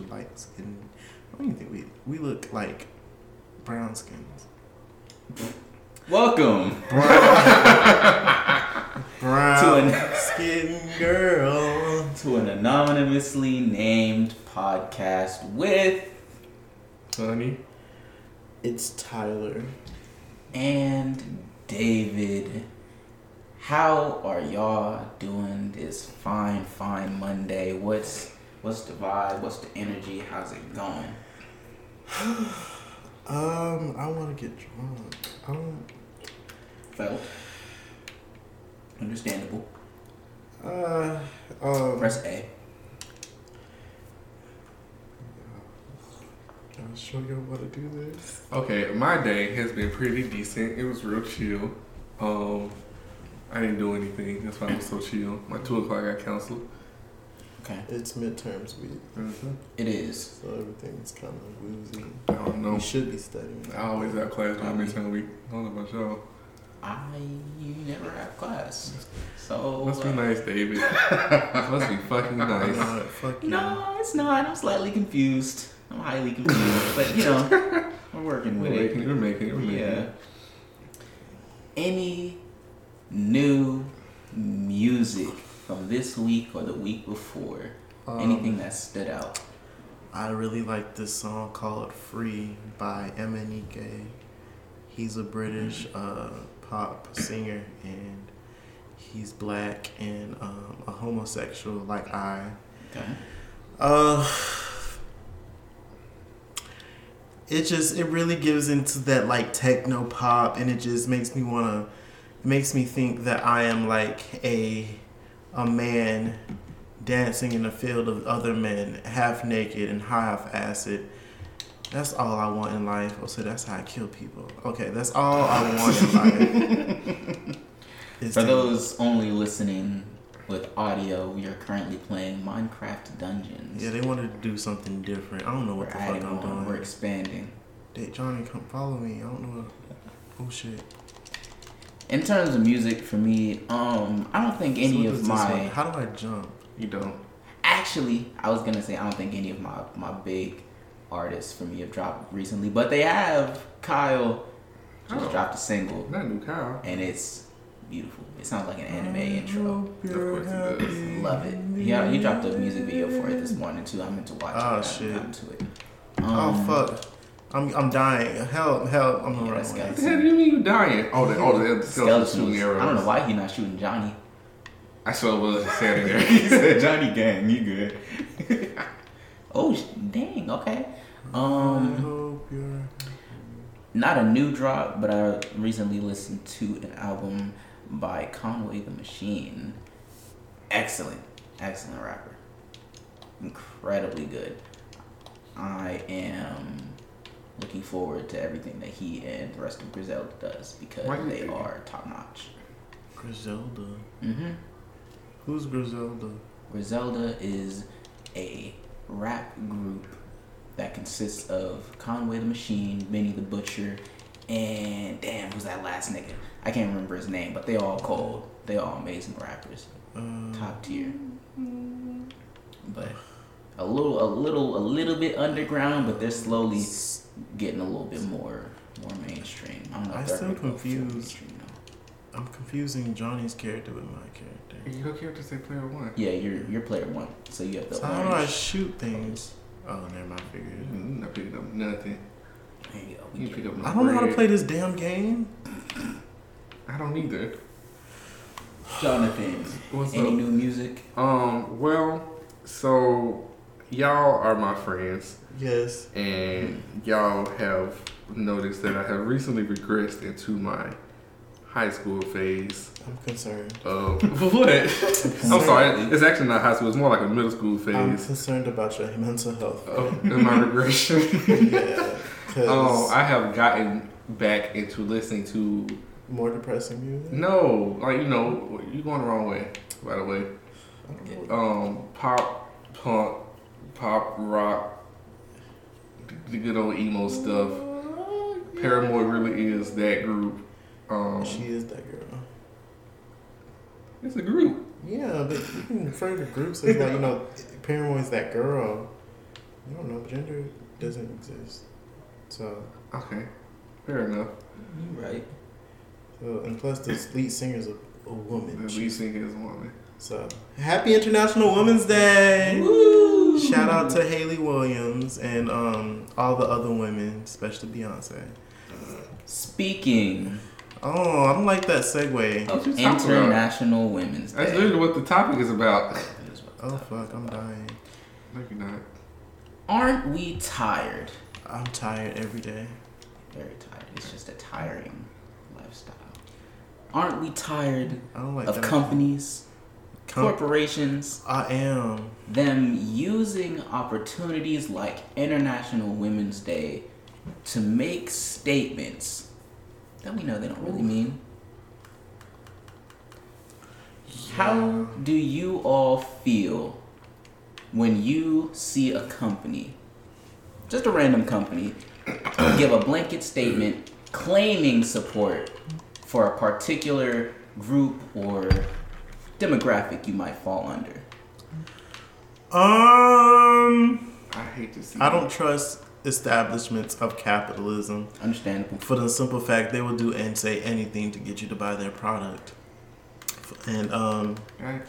of light skin. I don't even think we we look like brown skins. Welcome Brown To skin girl. to an anonymously named podcast with Honey. It's Tyler. and David. How are y'all doing this fine, fine Monday? What's what's the vibe? What's the energy? How's it going? Um, I want to get drunk. I don't. Felt understandable. Uh, um. Press A. I'm sure y'all want to do this. Okay, my day has been pretty decent. It was real chill. Um, I didn't do anything. That's why I was so chill. My two o'clock I got canceled. Okay, It's midterms week, Mm-hmm. it is. so everything's kind of woozy. I don't know. You should be studying. I always have class during midterm week. I don't know about y'all. I never have class, so Must be uh, nice, David. Must be fucking nice. No, fuck you. No, it's not. I'm slightly confused. I'm highly confused, but you know, we're working We're with making it. it. We're making it. We're making Yeah. it. Any new music from this week or the week before? Um, Anything that stood out? I really like this song called "Free" by Emanike. He's a British uh, pop singer, and he's black and um, a homosexual like I. Okay. Uh, it just it really gives into that like techno pop, and it just makes me wanna, makes me think that I am like a, a man, dancing in a field of other men, half naked and high off acid. That's all I want in life. Oh, so that's how I kill people. Okay, that's all I want in life. For those only listening with audio, we are currently playing Minecraft Dungeons. yeah, they wanted to do something different. I don't know we're what the fuck I'm on. doing. We're expanding. Hey, Johnny, come follow me. I don't know. What... Oh shit. In terms of music, for me, um, I don't think any So of my one- How do I jump? You don't. Actually, I was gonna say I don't think any of my my big artists for me have dropped recently, but they have. Kyle just Oh. dropped a single, Not new Kyle. and it's beautiful. It sounds like an anime I intro. Of course it does. Love it. Yeah, he dropped a music video for it this morning too. I meant to watch it. Oh, I haven't shit. gotten to it. Oh Um, fuck. I'm I'm dying. Help! Help! I'm Yeah, gonna that's run away. What the hell do you mean you dying? Oh, the oh the, the skeleton Skeletons. shooting arrows. I don't know why he not shooting Johnny. I sure was just standing there. he said Johnny gang, you good. oh dang, okay. I Um hope you're. not a new drop, but I recently listened to an album by Conway the Machine. Excellent, excellent rapper. Incredibly good. I am looking forward to everything that he and the rest of Griselda does because Why they think- are top notch. Griselda. hmm Who's Griselda? Griselda is a rap group that consists of Conway the Machine, Benny the Butcher, and damn, who's that last nigga? I can't remember his name, but they all cold. They all amazing rappers, Uh, top tier. But a little, a little, a little bit underground, but they're slowly getting a little bit more, more mainstream. I'm not. I still gonna go full confused. I'm confusing Johnny's character with my character. Your character say player one. Yeah, you're you're player one, so you have the So how do I shoot things? Oh, never mind. I figured. it. Mm, not picking up nothing. There you go. You pick up no I don't know how to play this damn game. I don't either. Jonathan, What's any up? new music? Um, well, so y'all are my friends, Yes. and y'all have noticed that I have recently regressed into my high school phase I'm concerned. of what? I'm sorry, it's actually not high school. It's more like a middle school phase. I'm concerned about your mental health. of in my regression. yeah. Cause Oh, I have gotten back into listening to more depressing music. no, like you know, you're going the wrong way. By the way, I don't know. um, pop, punk, pop, rock, the good old emo stuff. Paramore really is that group. Um, She is that girl. it's a group. Yeah, but you can refer to groups as like you know, Paramore is that girl. I don't know. Gender doesn't exist. So, Okay, fair enough. You right. so and plus the lead singer's a, a woman. The lead singer is a woman. So, happy International Women's Day! Woo! Shout out to Hayley Williams and um, all the other women, especially Beyonce. Speaking Oh, I don't like that segue. of you about? International Women's That's literally what the topic is about. Oh fuck, I'm dying. No, you're not. Aren't we tired? I'm tired every day. Very tired. It's just a tiring lifestyle. Aren't we tired I don't like of that. companies, Com- corporations, I am. them using opportunities like International Women's Day to make statements that we know they don't really mean? How do you all feel when you see a company, just a random company, give a blanket statement claiming support for a particular group or demographic you might fall under? Um, I hate to see. I don't trust establishments of capitalism Understandable. for the simple fact they will do and say anything to get you to buy their product. And um, I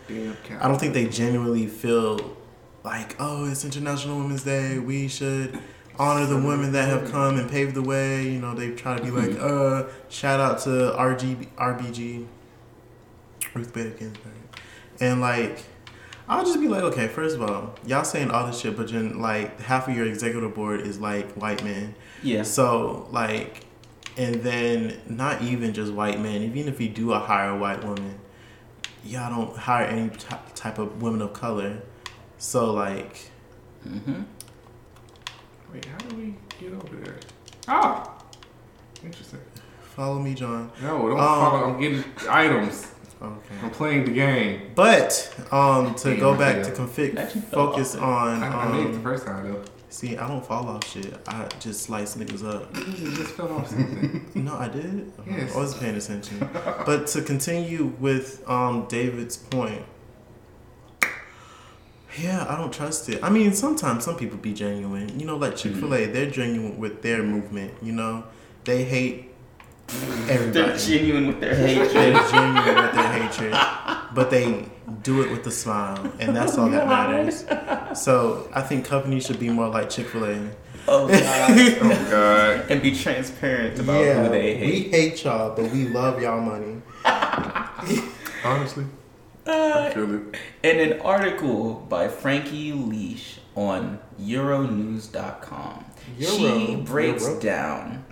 don't think they genuinely feel like, oh, it's International Women's Day. We should honor the women that have come and paved the way. You know, they try to be like, uh, shout out to RGB, RBG, Ruth Bader Ginsburg. And like, I'll just be like, okay, first of all, y'all saying all this shit, but then like half of your executive board is like white men. Yeah. So like, and then not even just white men. Even if you do hire a white woman, y'all don't hire any ty- type of women of color. So like, Mm-hmm. Wait, how do we get over there? Ah, interesting. follow me, John. No, don't Um, follow. I'm getting items. Okay. I'm playing the game. But um, to Damn, go back failed. to config, focus on. I, I made it the Um, first time though. see, I don't fall off shit. I just slice niggas up. You just fell off something. No, I did. Yes. I wasn't paying attention. but to continue with um, David's point, yeah, I don't trust it. I mean, sometimes some people be genuine. You know, like Chick Fil A, they're genuine with their movement. You know, they hate They're genuine with their hatred. They're genuine with their hatred, but they do it with a smile, and that's all that matters. So I think companies should be more like Chick Fil A. Oh god. Oh God. and be transparent about Yeah, who they hate. we hate. hate y'all, but we love y'all money. Honestly, Uh, I feel it. in an article by Frankie Leash on Euronews.com, she breaks Euro? down.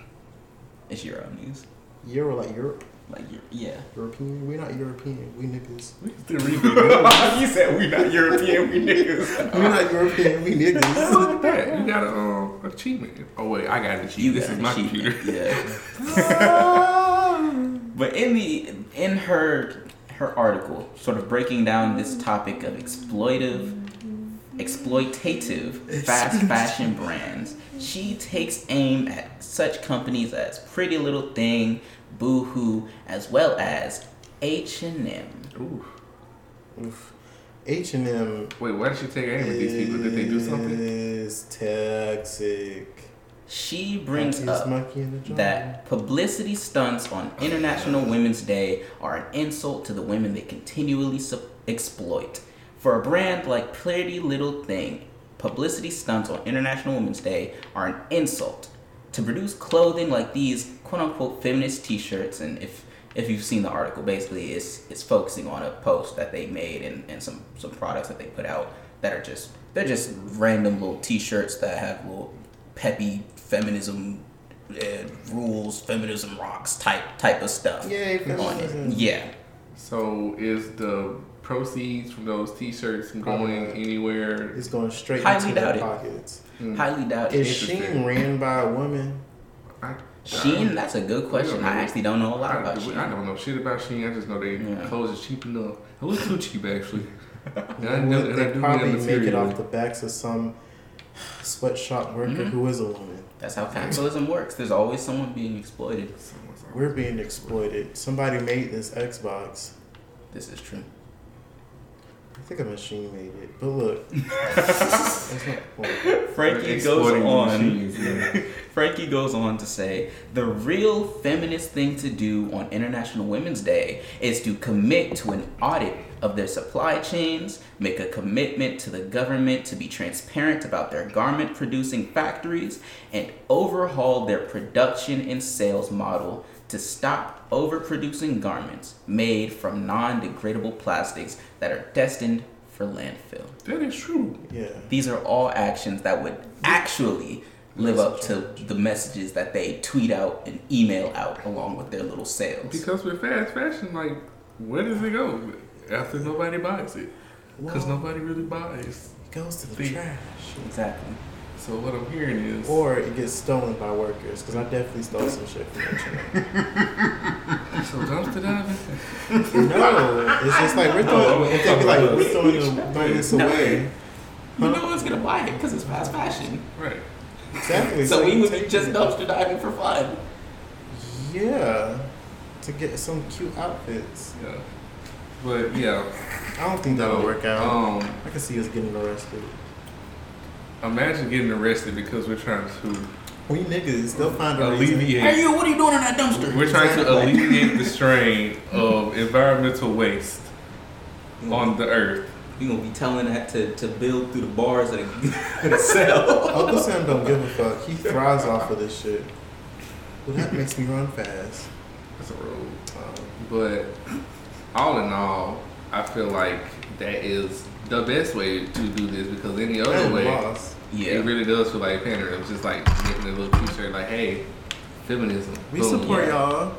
It's Euronews. Euro like Europe, Like yeah. European. We're not European. We niggas. We still read you said we not European, we niggas. We're not European. We niggas. Look at that. You got a um, achievement. Oh wait, I got an achievement. You this got is my achievement, computer. Yeah. But in the in her her article, sort of breaking down this topic of exploitive, exploitative fast fashion brands, she takes aim at such companies as Pretty Little Thing, Boohoo, as well as H and M. Ooh. H and M Wait, why did she take aim at these people? Did they do something? Is toxic. She brings up monkey in the jungle. that publicity stunts on International Women's Day are an insult to the women they continually su- exploit. For a brand like Pretty Little Thing, publicity stunts on International Women's Day are an insult. To produce clothing like these quote unquote feminist t shirts, and if if you've seen the article, basically it's it's focusing on a post that they made and, and some, some products that they put out that are just they're just random little t shirts that have little peppy feminism uh, rules, feminism rocks type type of stuff Yay, on feminism. it. Yeah. So is the proceeds from those T-shirts going Uh, anywhere? It's going straight Highly into their doubt pockets. Hmm. Highly doubt it. Is Interesting. Shein ran by a woman? I, Shein, that's a good question. I actually don't know a lot I, about I Shein. don't know shit about Shein. I just know they Yeah. clothes are cheap enough. A little too cheap actually. And I know, and they do probably get make it off the backs of some sweatshop worker Mhm. who is a woman. That's how capitalism works. There's always someone being exploited. We're being exploited. Somebody made this Xbox. This is true. I think a machine made it. But look, that's not the point. Frankie goes Exploiting the on. machines, yeah. Frankie goes on to say the real feminist thing to do on International Women's Day is to commit to an audit of their supply chains, make a commitment to the government to be transparent about their garment producing factories, and overhaul their production and sales model to stop overproducing garments made from non degradable plastics that are destined for landfill. That is true. Yeah. These are all actions that would actually live up to the messages that they tweet out and email out along with their little sales. Because with fast fashion, like, where does it go after nobody buys it? Because Well- nobody really buys. It goes to the See. trash. Exactly. So what I'm hearing is, Or it gets stolen by workers. Because I definitely stole some shit from H&M. so dumpster diving. No, it's just like we're throwing. If they be like we're throwing, throwing this No. away. You know one's gonna buy it because it's fast fashion. Right. Exactly. So we you would be just dumpster diving for fun. Yeah, to get some cute outfits. Yeah. But yeah. I don't think that'll work out. Um, I can see us getting arrested. Imagine getting arrested because we're trying to We niggas, they'll find a reason. alleviate. Hey you, what are you doing in that dumpster? We're trying to alleviate the strain of environmental waste on the earth. You gonna be telling that to, to build through the bars that are gonna sell. Uncle Sam don't give a fuck. He thrives off of this shit. Well, that makes me run fast. That's a road. Um, But all in all, I feel like that is the best way to do this because any other and way, lost. Yeah. it really does feel like pandering. It's just like making a little t-shirt like, "Hey, feminism." We Boom. support Yeah. y'all.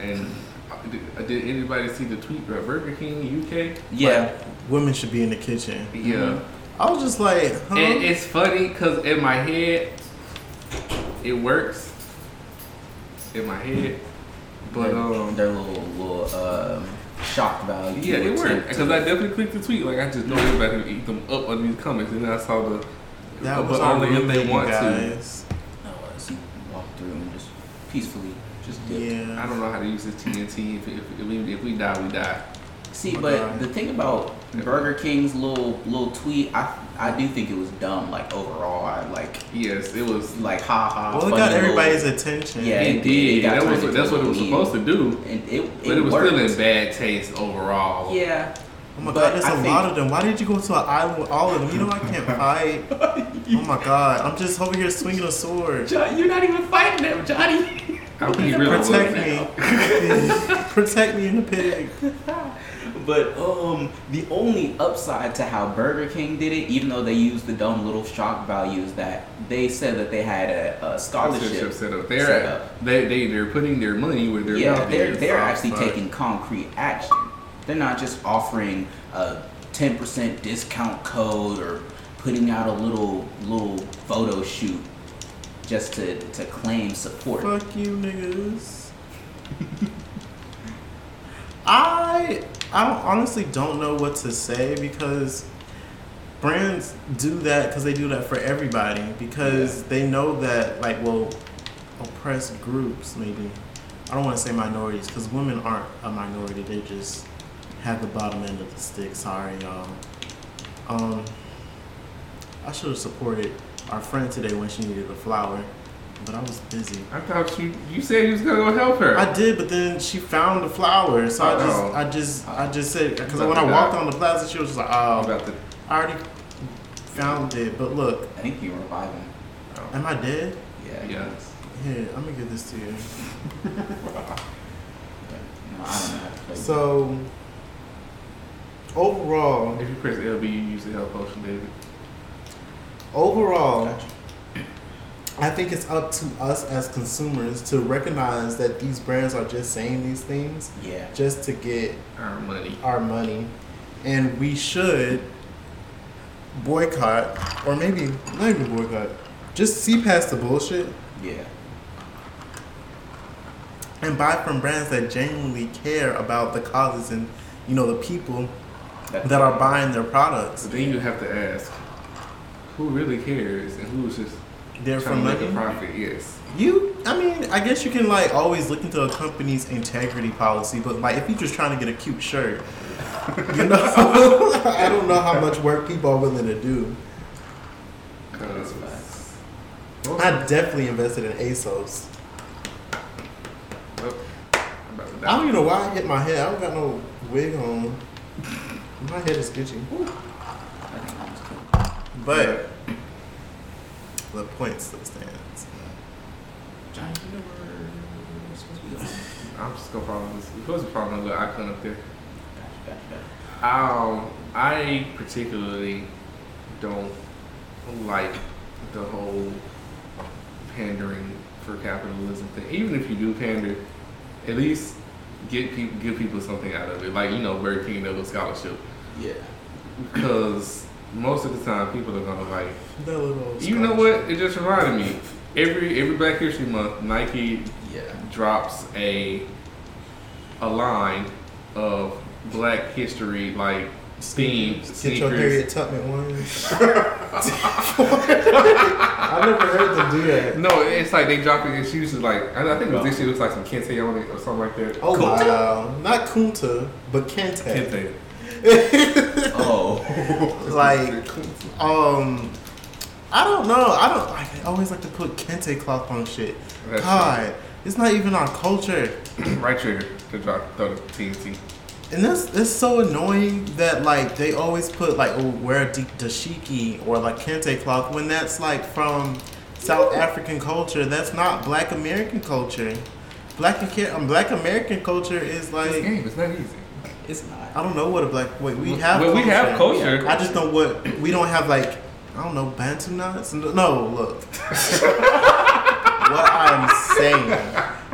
And uh, did, did anybody see the tweet about Burger King UK? Yeah. Women should be in the kitchen. Yeah. I was just like, huh? And it's funny because in my head, it works. In my head, but their, um, their little little um, shock value. yeah, it to- worked because I definitely clicked the tweet. Like I just know everybody would eat them up on these comments, and then I saw the. that but was our only if they you want to. guys. No, uh, so you walk through and just peacefully just dip. Yeah. I don't know how to use this TNT. If, if, if, we, if we die, we die. See, Oh, but God. the thing about Burger King's little little tweet, I I do think it was dumb. Like overall, I like Yes, it was. like ha ha. Well, it funny got little- everybody's attention. Yeah, It it did. It got That was into that's what it was supposed to do. And it, But it, was worked. still in bad taste overall. Yeah. Oh my But god, there's I a lot of them. Why did you go to an island with all of them? You know I can't fight. oh my god, I'm just over here swinging a sword. John, you're not even fighting them, Johnny. I think he really Protect me. Protect me in the pig. But um, the only upside to how Burger King did it, even though they used the dumb little shock values, that they said that they had a, a Scholarship scholarship set up. set They're up. they they they're putting their money where their yeah, mouth they're is. they're So, actually taking concrete action. They're not just offering a ten percent discount code or putting out a little little photo shoot just to to claim support. Fuck you, niggas. I I don't, honestly don't know what to say because brands do that because they do that for everybody because they know that like well oppressed groups maybe. I don't want to say minorities because women aren't a minority. They just have the bottom end of the stick. Sorry y'all. Um I should have supported our friend today when she needed a flower but I was busy I thought you you said you was gonna go help her. I did, but then she found the flower, so I just, Oh. I just, I just said because when I walked die. on the plaza, she was just like, "Oh, about to. I already found it." But look, I think you revive him. Oh. am I dead? Yeah. Yeah. Here, I'm gonna give this to you. No, I don't know how to play. So, overall, If you press LB, you use the help potion, David. overall, Gotcha. I think it's up to us as consumers to recognize that these brands are just saying these things Yeah. just to get Our money. our money, and we should boycott, or maybe not even boycott, just see past the bullshit Yeah. and buy from brands that genuinely care about the causes and you know the people that are buying their products. So then you have to ask, who really cares and who's just They're trying from to make a profit? Yes. You, I mean, I guess you can like always look into a company's integrity policy, but like if you're just trying to get a cute shirt, You know, I don't know how much work people are willing to do. That's 'Cause- facts. I definitely invested in ASOS. well, I'm about to die. I don't even know why I hit my head. I don't got no wig on. My head is itchy. I think that was cool. But the point still stands. Johnny, you know where supposed to be going? I'm just gonna follow this. We're supposed to follow the little icon up there. Gotcha, gotcha, gotcha. Um, I particularly don't like the whole pandering for capitalism thing. Even if you do pander, at least get people give people something out of it. Like you know, Burger King Nobel scholarship, Yeah. because most of the time people are gonna like. That little. You know what? It just reminded me. Every every Black History Month, Nike Yeah. drops a a line of Black History like themed Get your. Harriet Tubman ones. I never heard them do that. No, it's like they drop it in shoes. is Like I I think it was this year. It was like some Kente on it or something like that. Oh Kunta? wow, not Kunta, but Kente. Kente. Oh. Like, um, I don't know. I don't. I always like to put Kente cloth on shit. That's God, it's not even our culture. right trigger to drop throw the TNT. And that's it's so annoying that like they always put like oh wear a dashiki or like kente cloth when that's like from South African culture. That's not Black American culture. Black and um, Black American culture is like game is not easy. It's not. I don't know what a black wait we have. Well, we have culture. I just know what we don't have like I don't know bantu knots. No, look. what I'm saying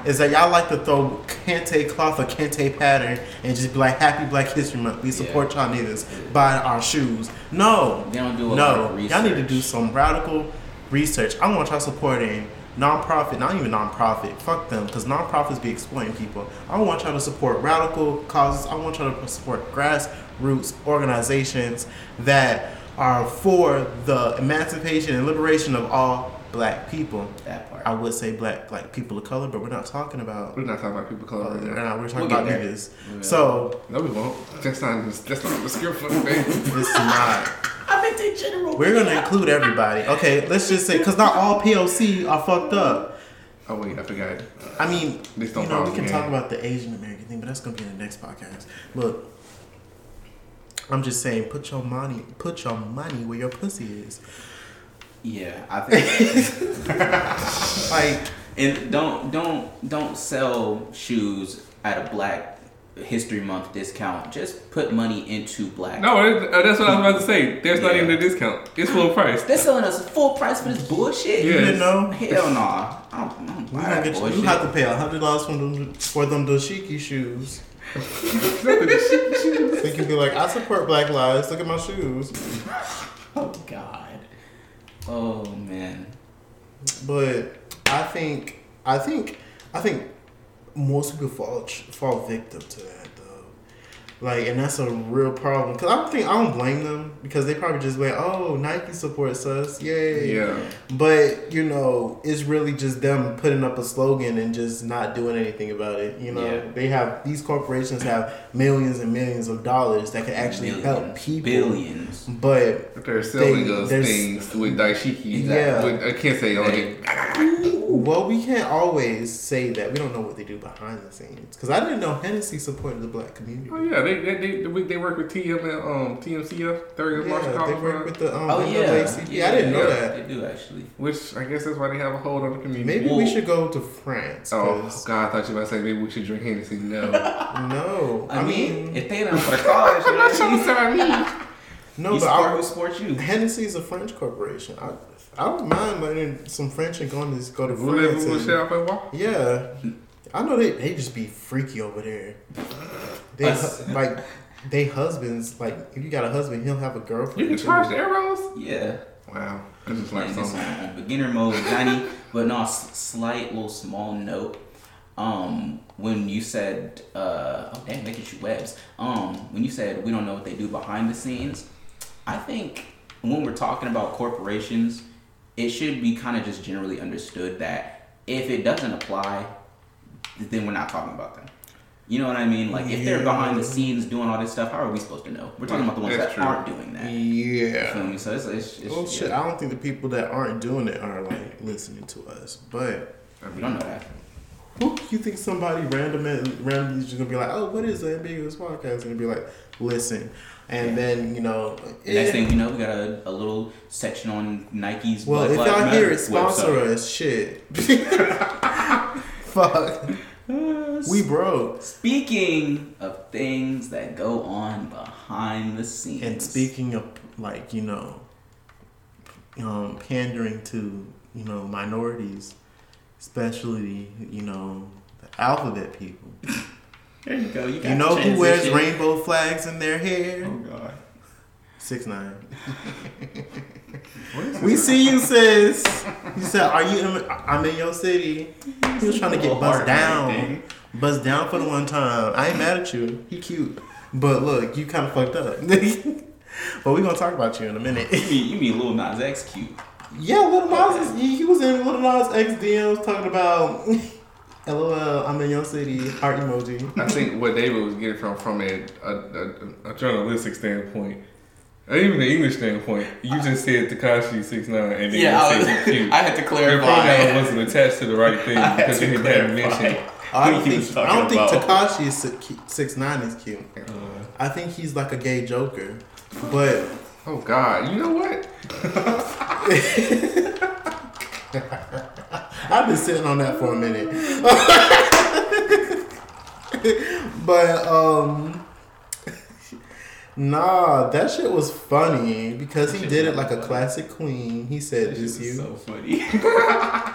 is that y'all like to throw kente cloth or kente pattern and just be like Happy Black History Month. We support y'all niggas buying our shoes. No, They don't do a lot no. of Y'all need to do some radical research. I want y'all supporting non-profit, not even non-profit. Fuck them, because non-profits be exploiting people. I want y'all to support radical causes. I want y'all to support grassroots organizations that are for the emancipation and liberation of all black people. That part. I would say black black people of color, but we're not talking about. We're not talking about people of color right now. Uh, we're talking We'll about get niggas. We will. So No, we won't. That's not. That's not the skill for the thing. it's not. I meant in general. We're gonna include everybody. Okay, let's just say because not all POC are fucked up. Oh wait, I forgot. I mean, This you know, we can the talk about the Asian American thing, but that's gonna be in the next podcast. Look, I'm just saying, put your money, put your money where your pussy is. Yeah, I think. Like, and don't don't don't sell shoes at a Black History Month discount. Just put money into black. No, uh, that's what I was about to say. There's not even a discount. It's full price. They're selling us full price for this bullshit. Yeah. you didn't know? Hell no. I don't, I don't We buy that get you, bullshit. you have to pay a hundred dollars for them for them dashiki shoes. So you can be like, I support Black lives. Look at my shoes. Oh God. Oh man. But I think I think I think most people fall fall victim to that. Like, and that's a real problem. Cause I don't think I don't blame them because they probably just went, "Oh, Nike supports us, yay!" Yeah. But you know, it's really just them putting up a slogan and just not doing anything about it. You know, Yeah. they have these corporations have millions and millions of dollars that can actually help people. Billions. But They're selling They- us there's- things with dashiki. Yeah. With, I can't say on it. Well, we can't always say that. We don't know what they do behind the scenes. Because I didn't know Hennessy supported the black community. Oh yeah, they they they, they, they work with TM and um TMCF, Third Yeah, Marshall they College work with the um, Oh yeah. NAACP. I didn't know yeah. that. They do actually. which I guess that's why they have a hold on the community. Maybe we should go to France. Oh, God, I thought you were about to say maybe we should drink Hennessy. No, no. I, I, mean, mean, if they don't for the cause, you know what I mean? me. no, you but support I, who supports you. Hennessy is a French corporation. I, I don't mind learning some French and going to go to France. And- share un peu moi? yeah, I know they they just be freaky over there. They like they husbands like if you got a husband, he'll have a girlfriend. You can too. charge the arrows. Yeah. Wow, that's just Playing like this something. on, on beginner mode, Johnny. but no, s- slight little small note. Um, when you said, uh, oh damn, they can shoot webs. Um, when you said we don't know what they do behind the scenes, I think when we're talking about corporations, it should be kind of just generally understood that if it doesn't apply, then we're not talking about them. You know what I mean? Like, if they're behind the scenes doing all this stuff, how are we supposed to know? We're talking about the ones That's that true. aren't doing that. You feel Yeah. me? So it's, it's, it's Well, shit. I don't think the people that aren't doing it are like listening to us. But we don't know that. Who you think somebody random randomly is just gonna be like, oh, what is the ambiguous podcast? And be like, listen, and Yeah. then you know, The next thing you know, we got a, a little section on Nike's. well, if y'all hear it, sponsor website. us. Shit, fuck, we broke. Speaking of things that go on behind the scenes, And speaking of like you know, um, pandering to you know minorities, especially you know the alphabet people. there you go. You, You know who wears rainbow flags in their hair? Oh God. Six nine. We see you, sis. You said, "Are you? In, I'm in your city." He was trying to get buzzed down, buzzed down for the one time. I ain't mad at you. He cute, but look, you kind of fucked up. but we gonna talk about you in a minute. You mean, you mean Lil Nas X cute? Yeah, Little Nas. is- He, he was in Little Nas X DMs talking about. LOL, I'm in your city. Heart emoji. I think what David was getting from from a a, a, a journalistic standpoint, or even the English standpoint, you just said Tekashi six nine, and then Yeah, I, you said he cute. I had to Your clarify. pronoun wasn't attached to the right thing because to you hadn't clarify. mentioned. I don't think I don't think. Tekashi is six nine is cute. Uh, I think he's like a gay joker, but oh God, you know what? I've been sitting on that for a minute. but um Nah, that shit was funny because he did it like a classic queen. He said That shit this was you. so funny.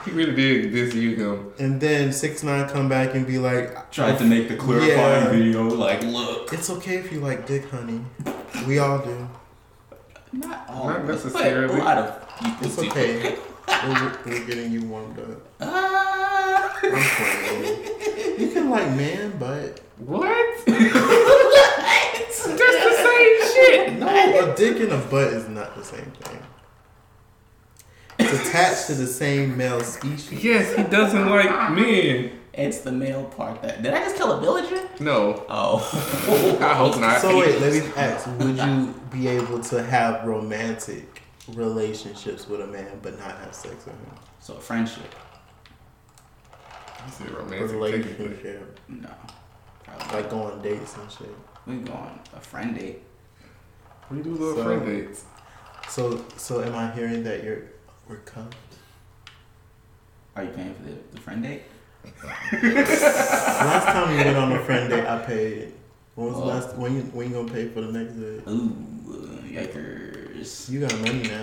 He really did this you him. And then six nine come back and be like Tried to make the clarifying Yeah. video like, look, It's okay if you like dick, honey. We all do. Not all, Not of us, but necessarily. a lot of people It's do. okay. we're, we're getting you warmed up. Ah. I'm playing. You can like man, but What? That's the same shit. no, a dick and a butt is not the same thing. It's attached to the same male species. Yes, he doesn't like men. It's the male part that. Did I just kill a villager? No, Oh. I hope not. So wait, let me ask: Would you be able to have romantic relationships with a man but not have sex with him? So a friendship? You said Or romantic. technically. relationship, No. Probably. like going on dates and shit. we go on a friend date. We do little So- friend dates. So, so am I hearing that you're we're cuffed? Are you paying for the, the friend date? Last time we went on a friend date, I paid. When was the Oh. last? When you when you gonna pay for the next date? Ooh, yikers. You got money now.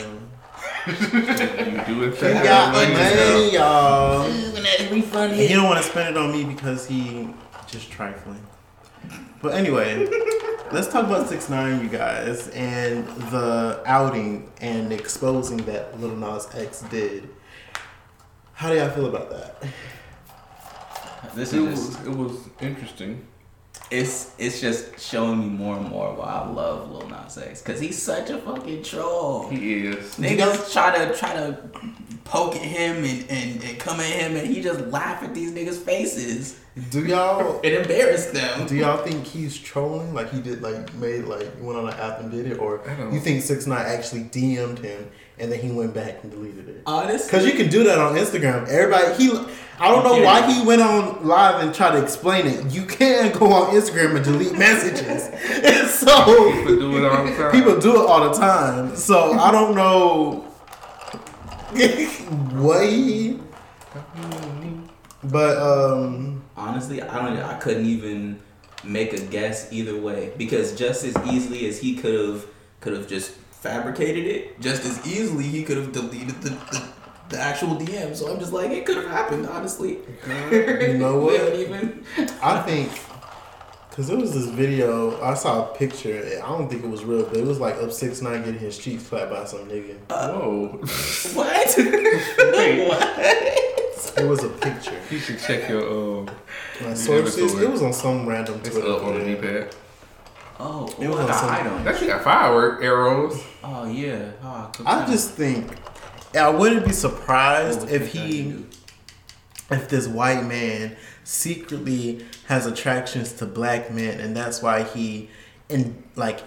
You do it. He got money, y'all. Ooh, when that refund And he hit. don't want to spend it on me because he just trifling. But anyway, let's talk about six nine, you guys, and the outing and exposing that Little Nas X did. How do y'all feel about that? This It is was, just, it was interesting. it's it's just showing me more and more why I love Lil Nas X because he's such a fucking troll. He is. Niggas try to try to poke at him and, and, and come at him and he just laugh at these niggas' faces Do y'all it embarrass them. do y'all think he's trolling? Like he did, like made like went on an app and did it, or you think six nine actually DM'd him and then he went back and deleted it? Honestly, Because you can do that on Instagram. Everybody, he, I don't You know why he went on live and tried to explain it. You can go on Instagram and delete messages. And so People do it all the time. people do it all the time. So I don't know what he, but um, honestly, I don't. I couldn't even make a guess either way because just as easily as he could have could have just fabricated it, just as easily he could have deleted the, the, the actual DM. So I'm just like, it could have happened. Honestly, you know what? even. I think because there was this video I saw a picture. I don't think it was real, but it was like up six nine getting his cheeks clapped by some nigga. Whoa. What? Wait. what? It was a picture. You should check your um. My sources. It was on some random It's Twitter. up on the thread. D-pad. Oh, It oh, was I on got some- That shit got firework arrows. Oh yeah. Oh, I point. just think I wouldn't be surprised if he, if this white man secretly has attractions to black men, and that's why he, in like,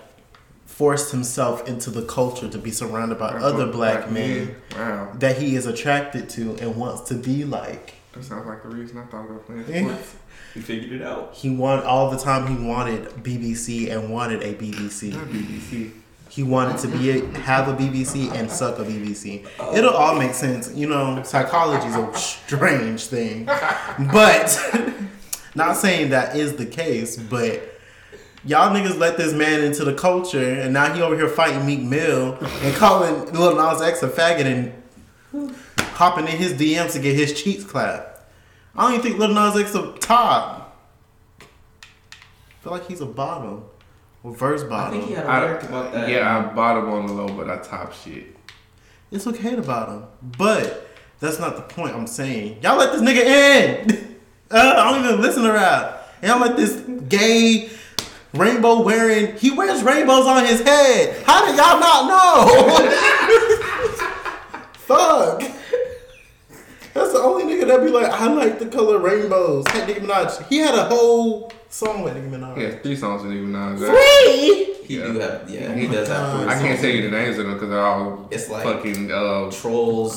forced himself into the culture to be surrounded by other black, men Wow. that he is attracted to and wants to be like. That sounds like the reason I thought about playing sports. You figured it out. He want all the time. He wanted BBC and wanted a BBC. Not BBC. He wanted to be a, have a BBC and suck a BBC. It'll all make sense. You know, psychology is a strange thing, but not saying that is the case. But y'all niggas let this man into the culture, and now he over here fighting Meek Mill and calling Lil Nas X a faggot and hopping in his DMs to get his cheeks clapped. I don't even think Lil Nas X a top. I feel like he's a bottom or verse I bottom. think he had a I, lyric about that. yeah, I bottom on the low, but I top shit. It's okay to bottom, but that's not the point I'm saying. Y'all let this nigga in. Uh, I don't even listen to rap. Y'all let this gay rainbow wearing. He wears rainbows on his head. How did y'all not know? Fuck. That's the only nigga that be like, I like the color rainbows. Had Nicki Minaj. He had a whole song with Nicki Minaj. He has three songs with Nicki Minaj. Three. He Yeah. do have, yeah, he does have. Three I can't tell you the names of them because they're all It's like fucking uh, trolls,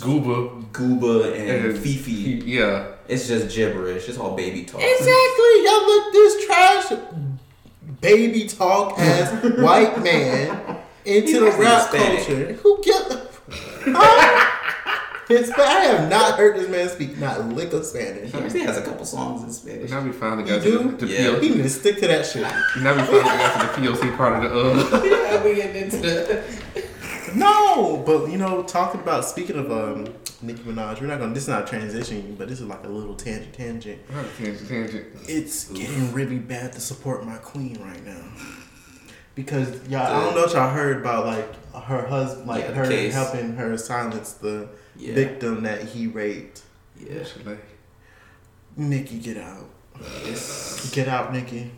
gooba Gooba, and and FEFE. Yeah, It's just gibberish. It's all baby talk. Exactly. Y'all let this trash baby talk ass white man into He's the rap Hispanic. culture. Who get His, I have not heard this man speak not a lick of Spanish. He has a couple songs in Spanish. now we finally You got do? to the, the Yeah. He POC. need to stick to that shit. Now we finally got to the POC part of the uh. yeah, we getting into the. No, but you know, talking about speaking of um Nicki Minaj, we're not gonna. This is not transitioning, but this is like a little tangent. Tangent. tangent, tangent. It's getting really bad to support my queen right now. Because y'all, I don't know if y'all heard about like her husband, like Yeah, her case. helping her silence the Yeah. victim that he raped. Yeah. Like, Nicki, get out, It's, get out, Nicki.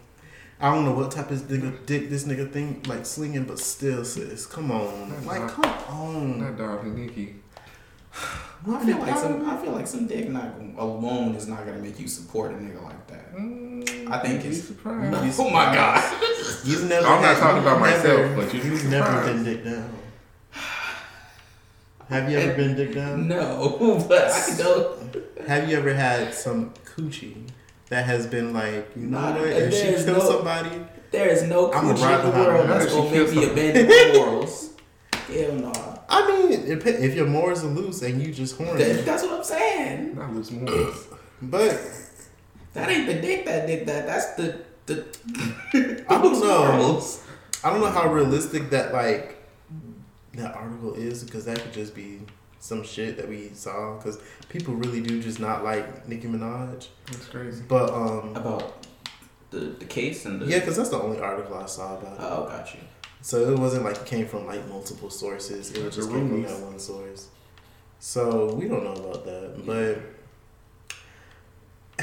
I don't know what type of nigga, dick this nigga thing like slinging, but still, sis, come on, That's like not- come on. not darling Nikki. I feel like some. I feel like some dick not alone is not gonna make you support a nigga like that. Mm, I think you'd it's- surprised. Oh my god. You've never. I'm not talking about you've myself, never- but you'd be you've never surprised. been dick down. Have you ever been dick down? No, but I know. Have you ever had some coochie that has been like, you know Nah, what? If she there's kills no- somebody, There is no I'ma coochie in the world her. that's She gonna make me abandon my morals. Hell no. I mean, it, dep- if your morals are loose and you just horny, That, that's what I'm saying. Not lose morals. but That ain't the dick that did that. That's the the. I don't know. morals. I don't know how realistic that like that article is because that could just be some shit that we saw because people really do just not like Nicki Minaj. That's crazy. But um, About the the case and the. yeah, because that's the only article I saw about it. Oh, got you. So it wasn't like it came from like multiple sources. It was just came from that one source. So we don't know about that, but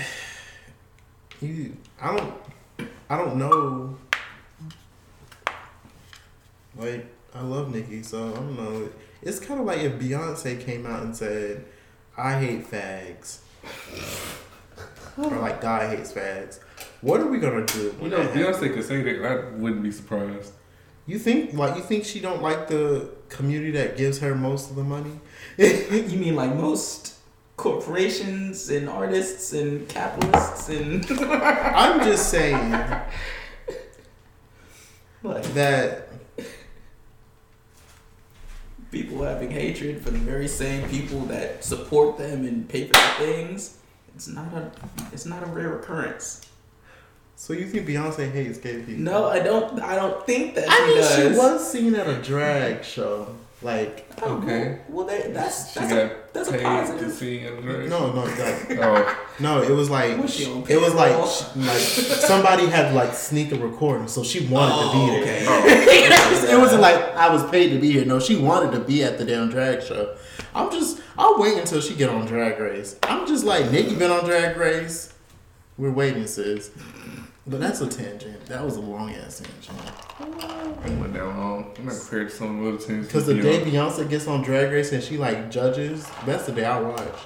you, I don't, I don't know. Like I love Nicki, so I don't know. It's kind of like if Beyonce came out and said, "I hate fags," or like God hates fags. What are we gonna do? You when know, that happens? Beyonce could say that. I wouldn't be surprised. You think like you think she don't like the community that gives her most of the money? You mean like most corporations and artists and capitalists and I'm just saying like that people having hatred for the very same people that support them and pay for their things. It's not a it's not a rare occurrence. so you think Beyonce hates gay people? No, I don't. I don't think that I she mean does. she was seen at a drag show. Like Oh, Okay. Well, well that, that's She a, that's a paid to positive. see in the dress. no, no, that, Oh, no. It was like Was she it was like payroll? sh- like somebody had like sneak a recording, so she wanted to be oh, there. Oh, it wasn't like I was paid to be here. No, she wanted to be at the damn drag show. I'm just, I'll wait until she get on Drag Race. I'm just like, Nikki been on Drag Race. We're waiting, sis. But that's a tangent. That was a long ass tangent. I went down long. I'm not compared to some of the other teams. Because the day Beyonce gets on Drag Race and she like judges, that's the day I watch.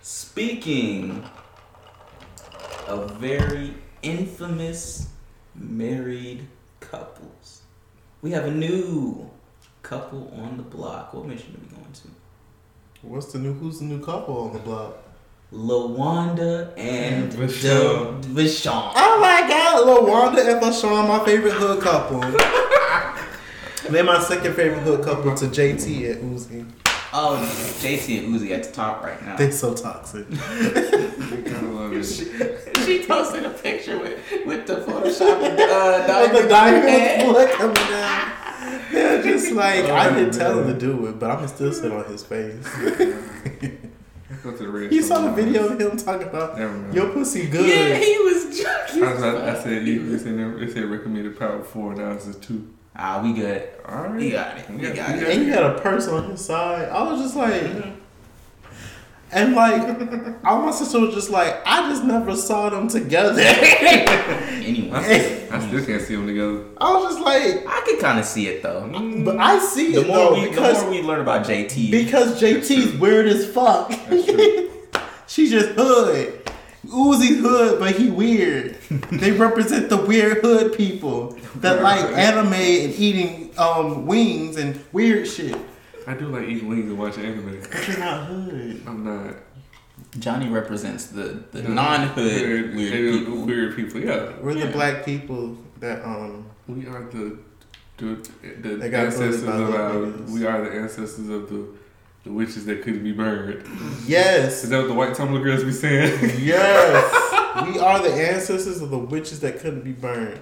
Speaking of very infamous married couples, we have a new couple on the block. What mission are we going to? What's the new? Who's the new couple on the block? Lawanda and Vashawn. Vashawn. Oh my God, LaWanda and LaShawn, my favorite hood couple. They're my second favorite hood couple to JT and Uzi. Oh, JT and Uzi at the top right now. They're so toxic. I kind of love she posted a picture with with the Photoshop uh, Like the diamond diamond head. blood coming down. They're just like I didn't tell him to do it, but I'm still sit on his face. Let's go to the red You saw the video of him talking about Never mind. your pussy good. Yeah, he was joking. I, I, I said you. It said, it said recommended power four. Now it's a two. Ah, we good. All right. We got it. We Yeah, got we it. and you had a purse on his side. I was just like, and like, all my sister was just like, I just never saw them together. Anyway, I still can't see them together. I was just like, I can kind of see it though. but I see The it more though we, the because more we learn about JT, because JT's weird as fuck. That's true. She's just hood. Uzi's hood, but he weird. they represent the weird hood people that like anime and eating um wings and weird shit. I do like eating wings and watching anime. But you're not hood. I'm not. Johnny represents the the No, non-hood weird, weird people. Weird people. Yeah. We're the black people that um We are the the, the ancestors of our. We are the ancestors of the the witches that couldn't be burned. yes. Is that what the white Tumblr girls be saying? Yes. we are the ancestors of the witches that couldn't be burned.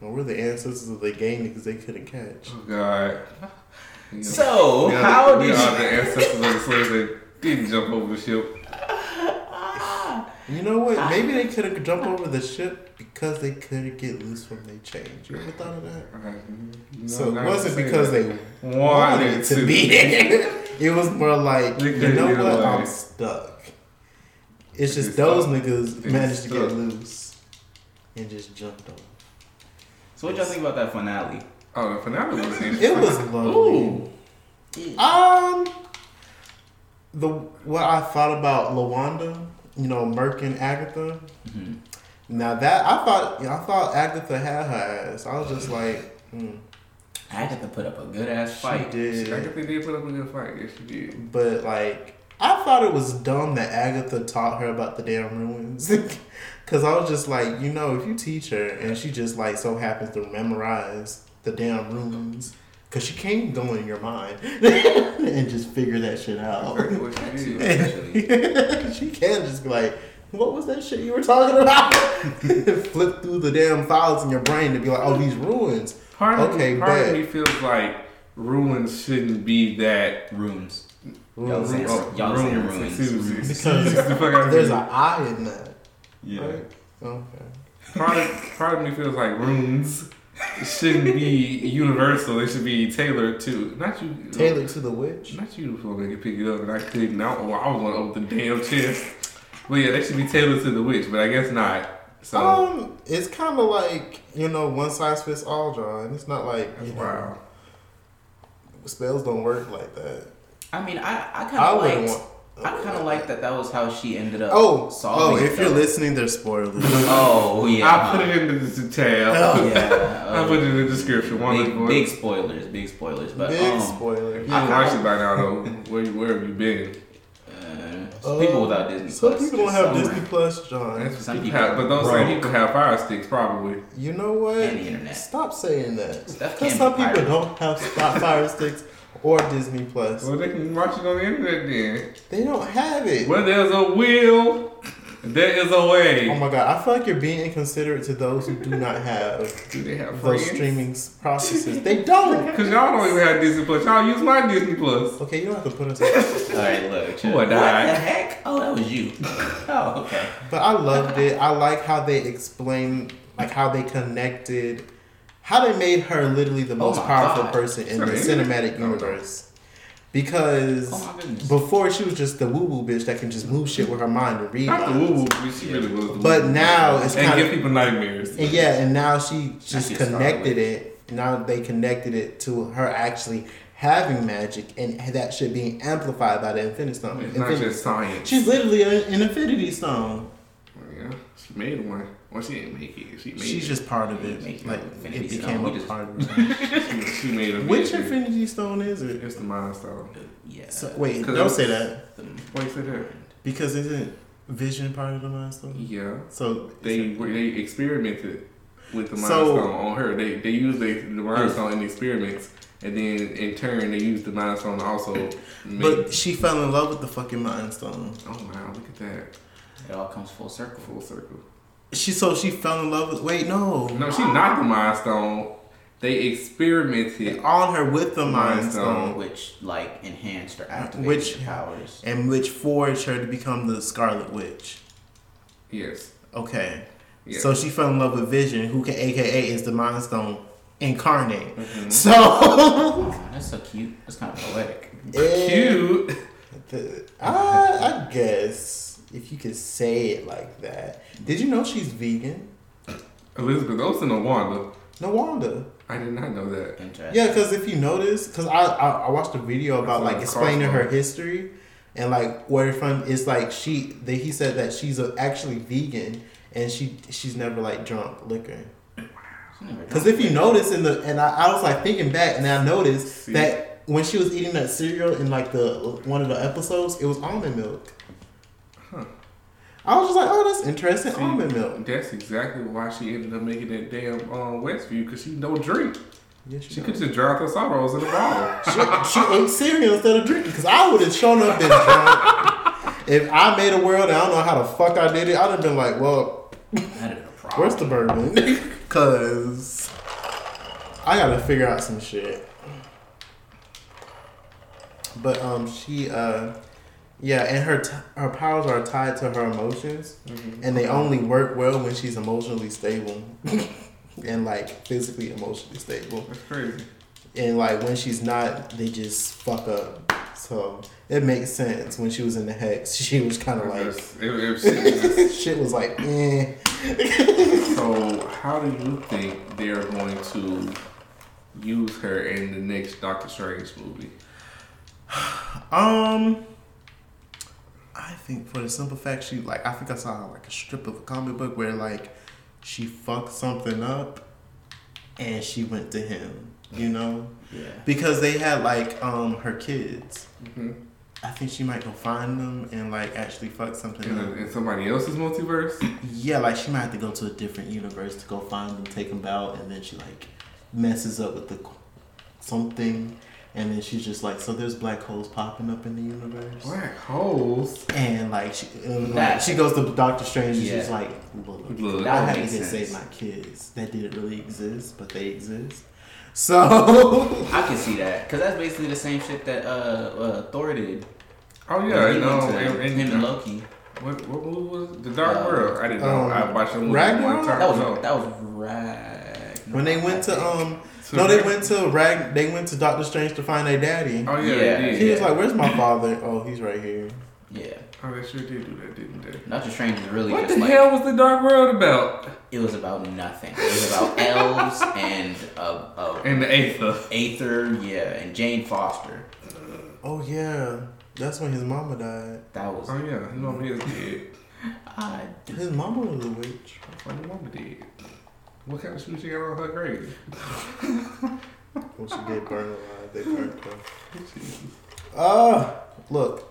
Well, we're the ancestors of the gay because they couldn't catch. oh God. Yeah. So We are- how we did are you? the ancestors of the slaves that didn't jump over the ship? You know what? Maybe they ah. could have jumped over the ship because they couldn't get loose from their chains. You ever thought of that? No, so it wasn't because that. they wanted wanted to be there. It was more like, you know what? away. I'm stuck. It's just They those stuck. niggas They managed to get loose and just jumped over. So what y'all think about that finale? Oh, the finale was interesting. It was lovely. Um, the what I thought about Lawanda, you know, Merc and Agatha. Mhm. Now that I thought, I thought Agatha had her ass. I was just like, hmm. Agatha put up a good ass fight. She did. I guess they did put up a good fight. Yes, she did. But like, I thought it was dumb that Agatha taught her about the damn ruins. Cause I was just like, you know, if you teach her and she just like so happens to memorize the damn ruins, cause she can't go in your mind and just figure that shit out. She Too, did. actually. she can't just be like, what was that shit you were talking about? Flip through the damn files in your brain to be like, oh, these ruins. Part of, Okay, part of me feels like ruins shouldn't be that. Runes. Y'all ruins. saying- Oh, y'all saying ruins. ruins. Because Excuse the fuck out of There's an I in that. Yeah. Right? Okay. part of part of me feels like runes shouldn't be universal. They should be tailored to not you. Tailored to the witch. Not you was gonna pick it up and I couldn't. I, well, I was gonna open the damn chest. But yeah, they should be tailored to the witch, but I guess not. So Um, it's kind of like you know, one size fits all, John. It's not like you know, wow. spells don't work like that. I mean, I I kind of wouldn't liked. want. I kind of like that. That was how she ended up. Oh, oh! If it, you're though. listening, there's spoilers. Oh yeah. I put it in the tab. Oh. Yeah. I put it in the description. One big, of big spoilers. Big spoilers. But Big um, spoiler. You didn't watch it by now though. Where where have you been? uh, people without Disney Some Plus. Some people don't have some- Disney Plus, John. Some people people have, but those broke. same people have fire sticks probably. You know what? And the internet. Stop saying that. Stuff Because some people pirated. don't have Fire Sticks or Disney Plus. Well, they can watch it on the internet then. They don't have it. Where there's a will, there is a way. Oh my god! I feel like you're being inconsiderate to those who do not have Do they have those friends? streaming processes. They don't. Cause y'all don't even have Disney Plus. Y'all use my Disney Plus. Okay, you don't have to put us. All right, look. chill. Who What the heck? Oh, that was you. Oh, okay. But I loved it. I like how they explain, like how they connected, how they made her literally the Oh most my powerful God. person in the cinematic oh, universe. Because Oh before she was just the woo woo bitch that can just move shit with her mind and read. Not the minds. woo woo, but she really was. The But now it's and kind give of people nightmares. and yeah, and now she just she's connected it. Now they connected it to her actually having magic and that shit being amplified by the Infinity Stone. It's not just science. She's literally a- an Infinity Stone. yeah, she made one. Well, she didn't make it. She made She's it. just part of it. make Like it it became Stone. A just- part of it. she, she made a Which vision. Infinity Stone is it? It's the Mind Stone. Yeah. So, wait, 'Cause don't say that The- Why you say that? because isn't Vision part of the Mind Stone? Yeah, So they they experimented with the Mind So- Stone on her. They they used the, the Mind Stone in experiments, and then in turn they used the Mind Stone also. But she fell in love with the fucking Mind Stone. oh wow, look at that It all comes full circle. full circle. She so she fell in love with. Wait, no. No, she not the Mind Stone. They experimented. On her with the Mind Mind Stone, Stone. Which like enhanced her activated Which- powers. and which forged her to become the Scarlet Witch. Yes. Okay. yes. So she fell in love with Vision, who can AKA is the Mind Stone incarnate. Mhm. So Oh, that's so cute. That's kind of poetic. cute. the- I, I guess if you could say it like that. Did you know she's vegan? Elizabeth Olsen or Wanda? No Wanda. I did not know that. Interesting. Yeah, because if you notice, because I, I I watched a video about like like explaining her history and like where from it's like she that he said that she's a, actually vegan and she she's never like drunk liquor. Because if you notice in the and I, I was like thinking back and I noticed See? that when she was eating that cereal in like the one of the episodes, it was almond milk. Huh. I was just like, oh, that's interesting, See, almond milk. That's exactly why she ended up making that damn um, Westview because she don't drink. Yeah, She she, could just drown her sorrows in a bottle. she, she ate cereal instead of drinking. Because I would have shown up and drunk. if I made a world and I don't know how the fuck I did it, I'd have been like, well, That is problem. where's the bourbon? Because I gotta figure out some shit. But um, she uh, yeah, and her t- her powers are tied to her emotions, and they only work well when she's emotionally stable, and like physically emotionally stable. That's crazy. And like when she's not, they just fuck up. So it makes sense. When she was in the hex, she was kind of like It's- it- it's- shit was like eh. so, how do you think they're going to use her in the next Doctor Strange movie? Um, I think for the simple fact she like I think I saw like a strip of a comic book where like she fucked something up, and she went to him. You know, Yeah. because they had like um her kids. hmm I think she might go find them and like actually fuck something In, up. in somebody else's multiverse? Yeah, like she might have to go to a different universe to go find them, take them out, and then she like messes up with the something, and then she's just like, so there's black holes popping up in the universe, Black holes. and like she um, like, That- she goes to Doctor Strange, and she's Yeah. like, look, Look. I That had to get sense. save my kids that didn't really exist, but they exist. So I can see that because that's basically the same shit that uh, uh Thor did. Oh yeah, He and, went um, to and, and, him and Loki. what what movie was it? The Dark Uh, World? I didn't know. um, I watched the movie Ragnarok? one time. That was no. that was rag. when they went to um, So no, they Rag- went to Rag, they went to Doctor Strange to find their daddy. Oh yeah, Yeah. they did. He was like, "Where's my father?" Oh, he's right here. Yeah, Oh, they sure did do that, didn't they? Doctor Strange is really just. What just the like hell was the Dark World about? it was about nothing. It was about elves and uh, uh, And the Aether. Aether, yeah, and Jane Foster. Oh yeah, that's when his mama died. That was Oh yeah, his mama is dead. I His mama was a witch. That's why the mama dead. What kind of shoes she got on her grave? When she get burned alive, they burned her. Uh, look,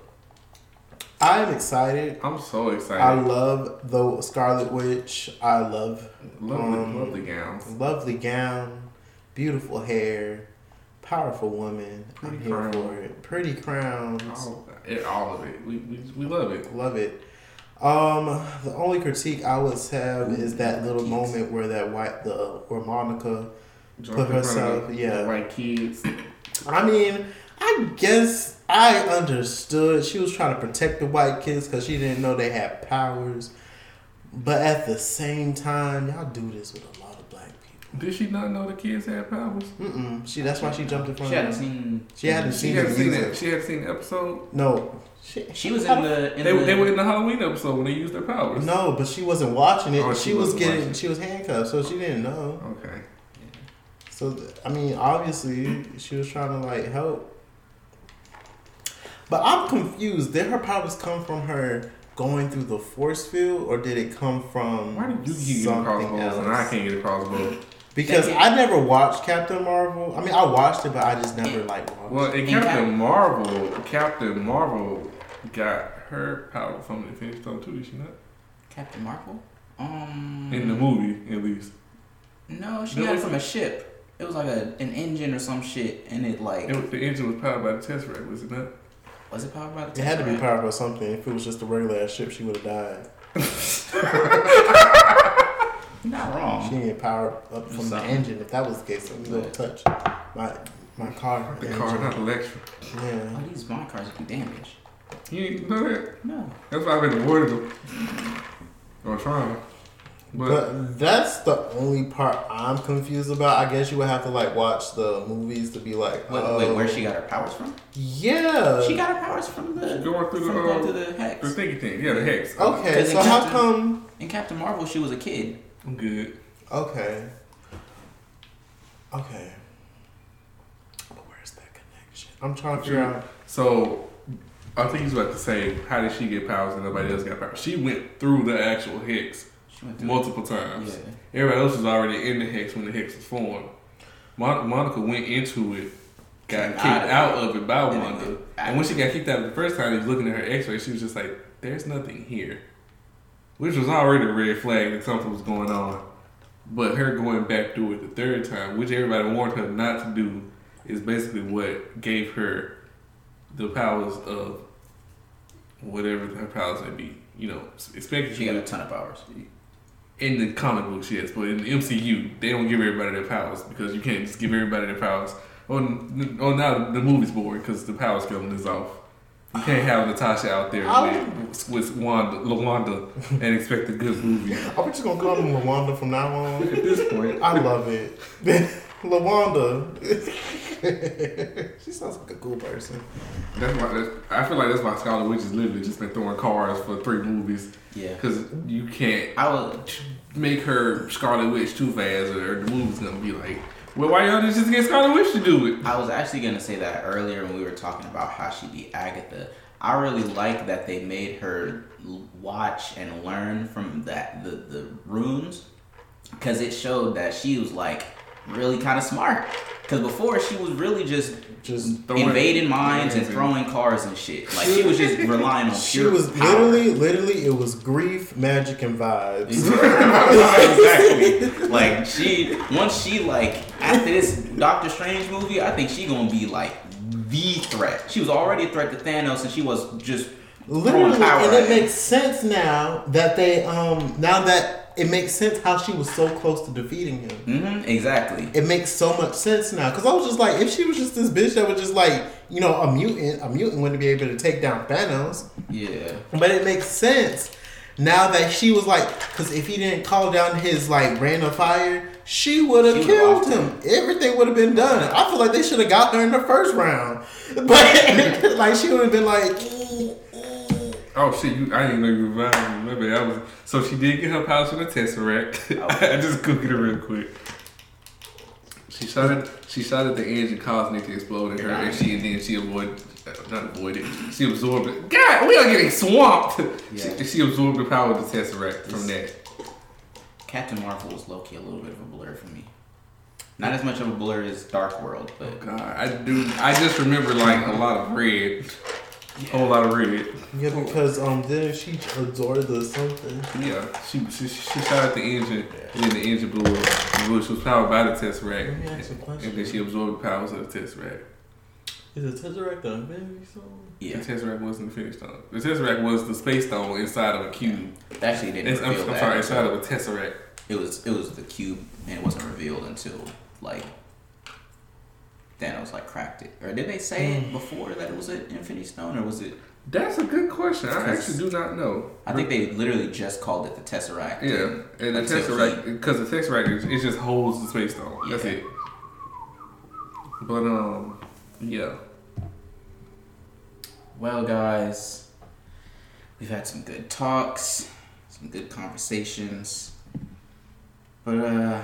I am excited. I'm so excited. I love the Scarlet Witch. I love lovely, um, lovely gowns. lovely gown, beautiful hair, powerful woman. Pretty I'm here crown. for it. Pretty crowns. All, it, all of it. We, we, we love it. Love it. Um, the only critique I would have is that little Critiques. moment where that white the where Monica Drunk Put in front of herself, the- yeah. the White kids. I mean, I guess I understood she was trying to protect the white kids because she didn't know they had powers. But at the same time, y'all do this with a lot of black people. Did she not know the kids had powers? Mm-mm. She that's why she jumped in front she of hadn't them. seen. She hadn't She seen hadn't the seen it. She hadn't seen the episode. No, she, She was in the- the. In They, the they were in the Halloween episode when they used their powers. No, but she wasn't watching it. Oh, she, she was getting. watching. She was handcuffed, so she didn't know. Okay. So th- I mean, obviously she was trying to like help. But I'm confused. Did her powers come from her going through the force field, or did it come from Why did you keep getting something crossbows and I can't get a crossbow? Because They- I never watched Captain Marvel. I mean, I watched it, but I just never like watched. Well, in In Captain Cap- Marvel, Captain Marvel got her power from the Infinity Stone too, did she not? Captain Marvel. Um. In the movie, at least. No, she No, got it from a ship. It was like a an engine or some shit, and it like It was, the engine was powered by the Tesseract, was it not? was it powered by the. It had to be powered by something. If it was just a regular ass ship, she would have died. You're not She wrong. didn't get powered up from the engine. If that was the case, then we'll touch my my car. The engine. car, not the lecture. Yeah. Oh, these my cars do damage. You didn't know that? No. That's why I've been avoiding them. Or trying. But, But that's the only part I'm confused about. I guess you would have to like watch the movies to be like, Wait, oh, wait, where she got her powers from? Yeah. She got her powers from the going through the, from going uh, through the hex, the hex. thingy thing. Yeah, the hex. Okay, Because so in how Captain- come? In Captain Marvel, she was a kid. I'm good. Okay. Okay. But where's that connection? I'm trying to figure out. So, I think he's about to say, how did she get powers and nobody else got powers? She went through the actual hex She went multiple times. Yeah. Everybody else was already in the hex when the hex was formed. Mon- Monica went into it, got Came kicked out of it. out of it by And then Wanda. And when she got kicked out the first time, he was looking at her x ray, she was just like, there's nothing here. Which was already a red flag that something was going on. But her going back through it the third time, which everybody warned her not to do, is basically what gave her the powers of whatever her powers may be. You know, especially She got a ton of powers. in the comic books, yes, but in the MCU, they don't give everybody their powers because you can't just give everybody their powers. On, on now the movie's boring because the powers killing is off. You can't have Natasha out there with, with Wanda, LaWanda and expect a good movie. Are we just gonna call him Lawanda from now on? At this point, I love it. Lawanda. she sounds like a cool person. that's why that's, I feel like that's why Scarlet Witch has literally just been throwing cars for three movies Yeah. because you can't I was. make her Scarlet Witch too fast or the movie's gonna be like, well, why y'all just get Scarlet Witch to do it? I was actually gonna say that earlier when we were talking about how she be Agatha. I really like that they made her watch and learn from that the the runes, because it showed that she was like really kind of smart. Because before she was really just Just Throwing- invading minds and throwing cars and shit. Like she was just relying on she pure was power. literally, literally, it was grief, magic, and vibes. exactly. Like she once she like after this Doctor Strange movie, I think she gonna be like the threat. She was already a threat to Thanos, and she was just Literally, and it makes sense now that they, um, now that it makes sense how she was so close to defeating him. Mm-hmm, exactly. It makes so much sense now because I was just like, if she was just this bitch that was just like, you know, a mutant, a mutant wouldn't be able to take down Thanos. Yeah. But it makes sense now that she was like, because if he didn't call down his like rain of fire, she would have killed lost him. Everything would have been done. I feel like they should have got her in the first round, but like she would have been like, Oh shit! You, I didn't know you were lying. I was so she did get her powers from the Tesseract. Okay. I just googled it real quick. She shot at she shot at the engine, causing it to explode in her, and she and then she avoided, uh, not avoided. She absorbed it. God, we are getting swamped. Yeah. She, she absorbed the power of the Tesseract from that. Captain Marvel was low key a little bit of a blur for me. Not as much of a blur as Dark World, but God, I do. I just remember like a lot of red, a whole lot of red. yeah, because um, then she absorbed the something. Yeah, she she, she shot at the engine, and then the engine blew up, which was powered by the Tesseract, Let me ask you a question. and then she absorbed the powers of the Tesseract. Is the Tesseract the Infinity Stone? yeah, The Tesseract wasn't the Infinity Stone. The Tesseract was the Space Stone inside of a cube. actually didn't It's, I'm, reveal I'm sorry, inside until- of a Tesseract. It was it was the cube, and it wasn't revealed until like Thanos like cracked it. Or did they say it before that it was an Infinity Stone, or was it? That's a good question. I actually do not know. I think they literally just called it the Tesseract. Yeah, and the Tesseract, because the Tesseract, is- it just holds the Space Stone. That's Yeah. it. But um, yeah. Well, guys, we've had some good talks, some good conversations, but uh,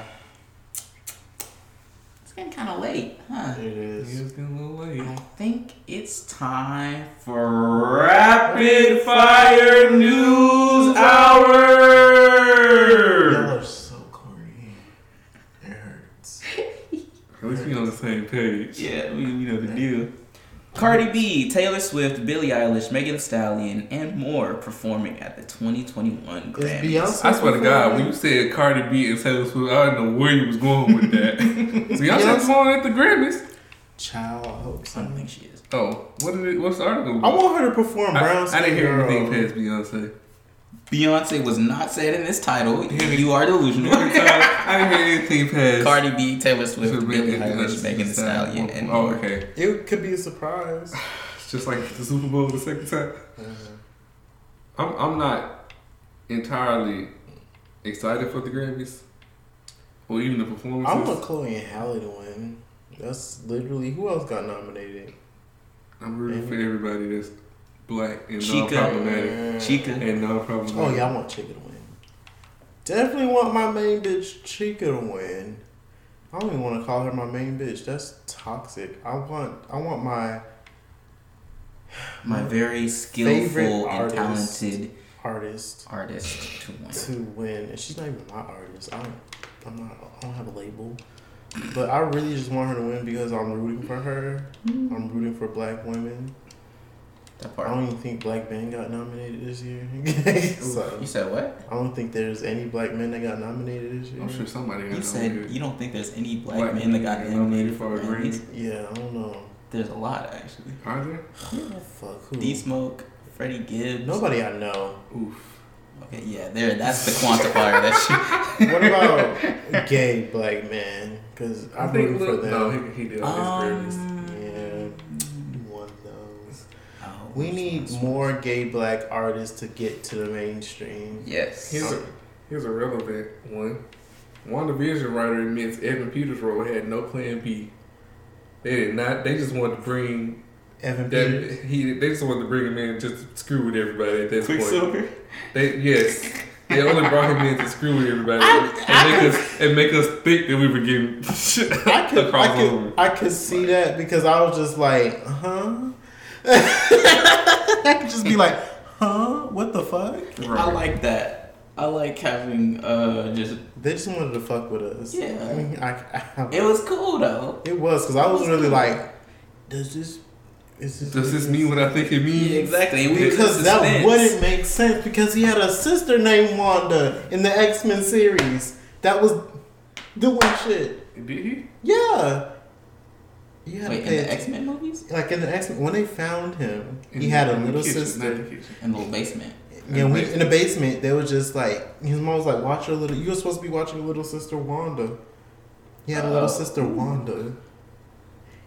let's getting kind of late, huh? It is. It's getting a little late. I think it's time for rapid fire news hour. Y'all are so corny. It hurts. At least we on the same page. Yeah, we, we know the deal. Cardi B, Taylor Swift, Billie Eilish, Megan Thee Stallion, and more performing at the 2021 Grammys. Beyonce? I swear to God, when you said Cardi B and Taylor Swift, I didn't know where you was going with that. Beyonce Beyonce? performing at the Grammys. Child, I hope I don't think she is. Oh, what did it? What's the article? I want her to perform I, Brown I didn't hear Skin anything Girl. past Beyonce. Beyonce was not said in this title. You are delusional. I delusional. didn't hear anything past. Cardi B, Taylor Swift, Swift, Billie Megan, Eilish, Megan Thee Stallion, oh, and Oh, okay. It could be a surprise. It's just like the Super Bowl the second time. Uh-huh. I'm I'm not entirely excited for the Grammys or even the performances. I performances. want Chloe and Halle to win. That's literally who else got nominated. I'm rooting for everybody that's black and Chika. non-problematic Chika. and non-problematic. Oh yeah, I want Chika to win. Definitely want my main bitch Chika to win. I don't even want to call her my main bitch. That's toxic. I want I want my My very skillful and artist. talented artist artist to win. to win, and she's not even my artist. I don't, I'm not. I don't have a label, but I really just want her to win because I'm rooting for her. Mm-hmm. I'm rooting for black women. That I don't even think black men got nominated this year. so You said what? I don't think there's any black men that got nominated this year. I'm sure somebody got You said nominated. you don't think there's any black, Black men that got nominated nominated for for a Grammys. Yeah, I don't know. There's a lot actually. Are there? Fuck who? D Smoke, Freddie Gibbs. Nobody I know. Oof. Okay, yeah, there. That's the quantifier. that you. What about gay black men? Because I I'm think rooting for them. no, he, he did all his Grammys. Um, We need more gay black artists to get to the mainstream. Yes. Here's a here's a relevant one. WandaVision writer admits Evan Peters' role had no plan B. They did not. They just wanted to bring Evan Peters. he. They just wanted to bring him in just to screw with everybody at this point. Quicksilver. They yes. They only brought him in to screw with everybody and make us and make us think that we were getting I could, across I could. I could see that because I was just like, huh? I could just be like, huh? What the fuck? I like that. I like having uh just. They just wanted to fuck with us. Yeah. I mean, I, I, It was cool though. it was because I was was really cool. like, does this, is this, Does this mean what I think it means? Yeah, exactly. We Because that suspense. wouldn't make sense because he had a sister named Wanda in the X Men series that was doing shit. Did he? Yeah. You had Wait, to in the X Men movies? Like in the X Men, when they found him, In he the- had a little kitchen, sister. In the little basement. Yeah, In the we, basement. in the basement, they was just like his mom was like, "Watch your little. You were supposed to be watching your little sister Wanda." He had a little Oh. sister Wanda.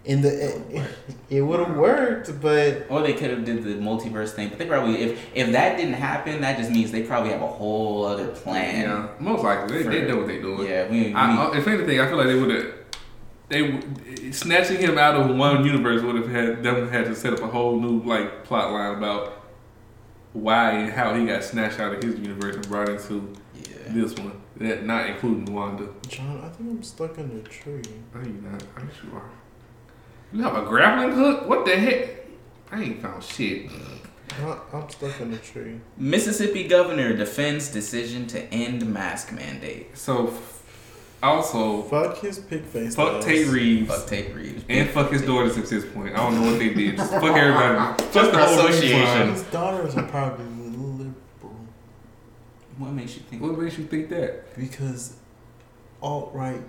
In the it, it would have worked, but Or they could have did the multiverse thing, but they probably if if that didn't happen, that just means they probably have a whole other plan. Yeah, most likely they, they know what they're doing. Yeah, we, we I, I- if anything, I feel like they would have. They would- snatching him out of one universe would have had them had to set up a whole new like plot line about why and how he got snatched out of his universe and brought into yeah. this one. That not including Wanda. John, I think I'm stuck in the tree. No, you not. I guess you are. You have a grappling hook? What the heck? I ain't found shit. I- I'm stuck in the tree. Mississippi governor defends decision to end mask mandate. So, f- also, Fuck his pig face. fuck ass. Tate Reeves Fuck Tate Reeves. and fuck his daughters at this point. I don't know what they did. Just fuck everybody. Just the Fuck whole association. association. His daughters are probably liberal What makes you think? What makes you think that? because alt right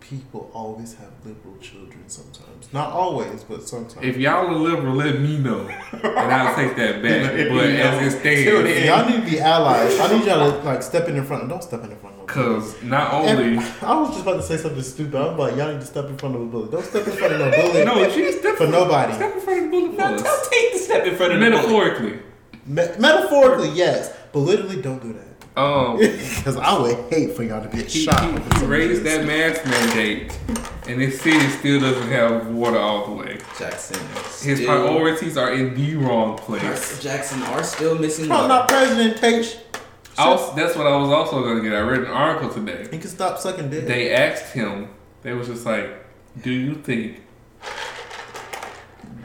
people always have liberal children. Sometimes, not always, but sometimes. If y'all are liberal, let me know, and I'll take that back. But as it stands, Y'all need to be allies. I need y'all to like step in in front. Don't step in in front of no bully. because not And only I was just about to say something stupid. I'm like, y'all need to step in front of a bully. Don't step in front of no bully. no, she step for nobody. Step in front of the bullet No, us. tell Tate to step in front of the. Metaphorically, Me- metaphorically, yes, but literally, don't do that. um, Because I would hate for y'all to get he, shot. he, he raised that mask mandate, and this city still doesn't have water all the way. Jackson. His still- priorities are in the wrong place. Jackson are still missing. Trump water. not president. Take. Also, that's what I was also going to get. I read an article today. he can stop sucking dick. They asked him. They was just like, do you think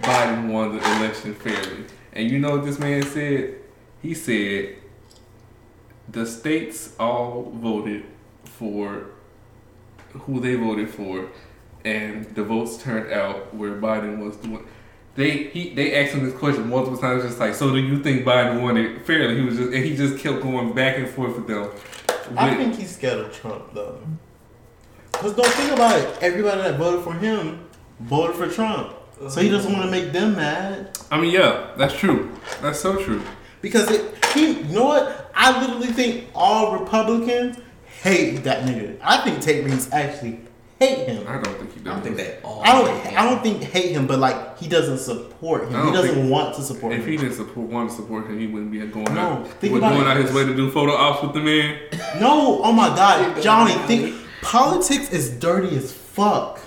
Biden won the election fairly? And you know what this man said? He said the states all voted for who they voted for, and the votes turned out where Biden was doing. They he they asked him this question multiple times, just like, so do you think Biden won it fairly? He was just and he just kept going back and forth with them. I With- think he's scared of Trump though. Cause don't think about it. Everybody that voted for him voted for Trump, so he doesn't want to make them mad. I mean, yeah, that's true. That's so true. Because it, he, you know what? I literally think all Republicans hate that nigga. I think Tate Reeves actually hate him. I don't think he I does. don't think they all. I don't. I don't think hate him, but like he doesn't support him. He doesn't think- want to support him. If he didn't support, want to support him, he wouldn't be going No, out, think would about going it. out his way to do photo ops with the man. No, oh my God, Johnny. Think politics is dirty as fuck.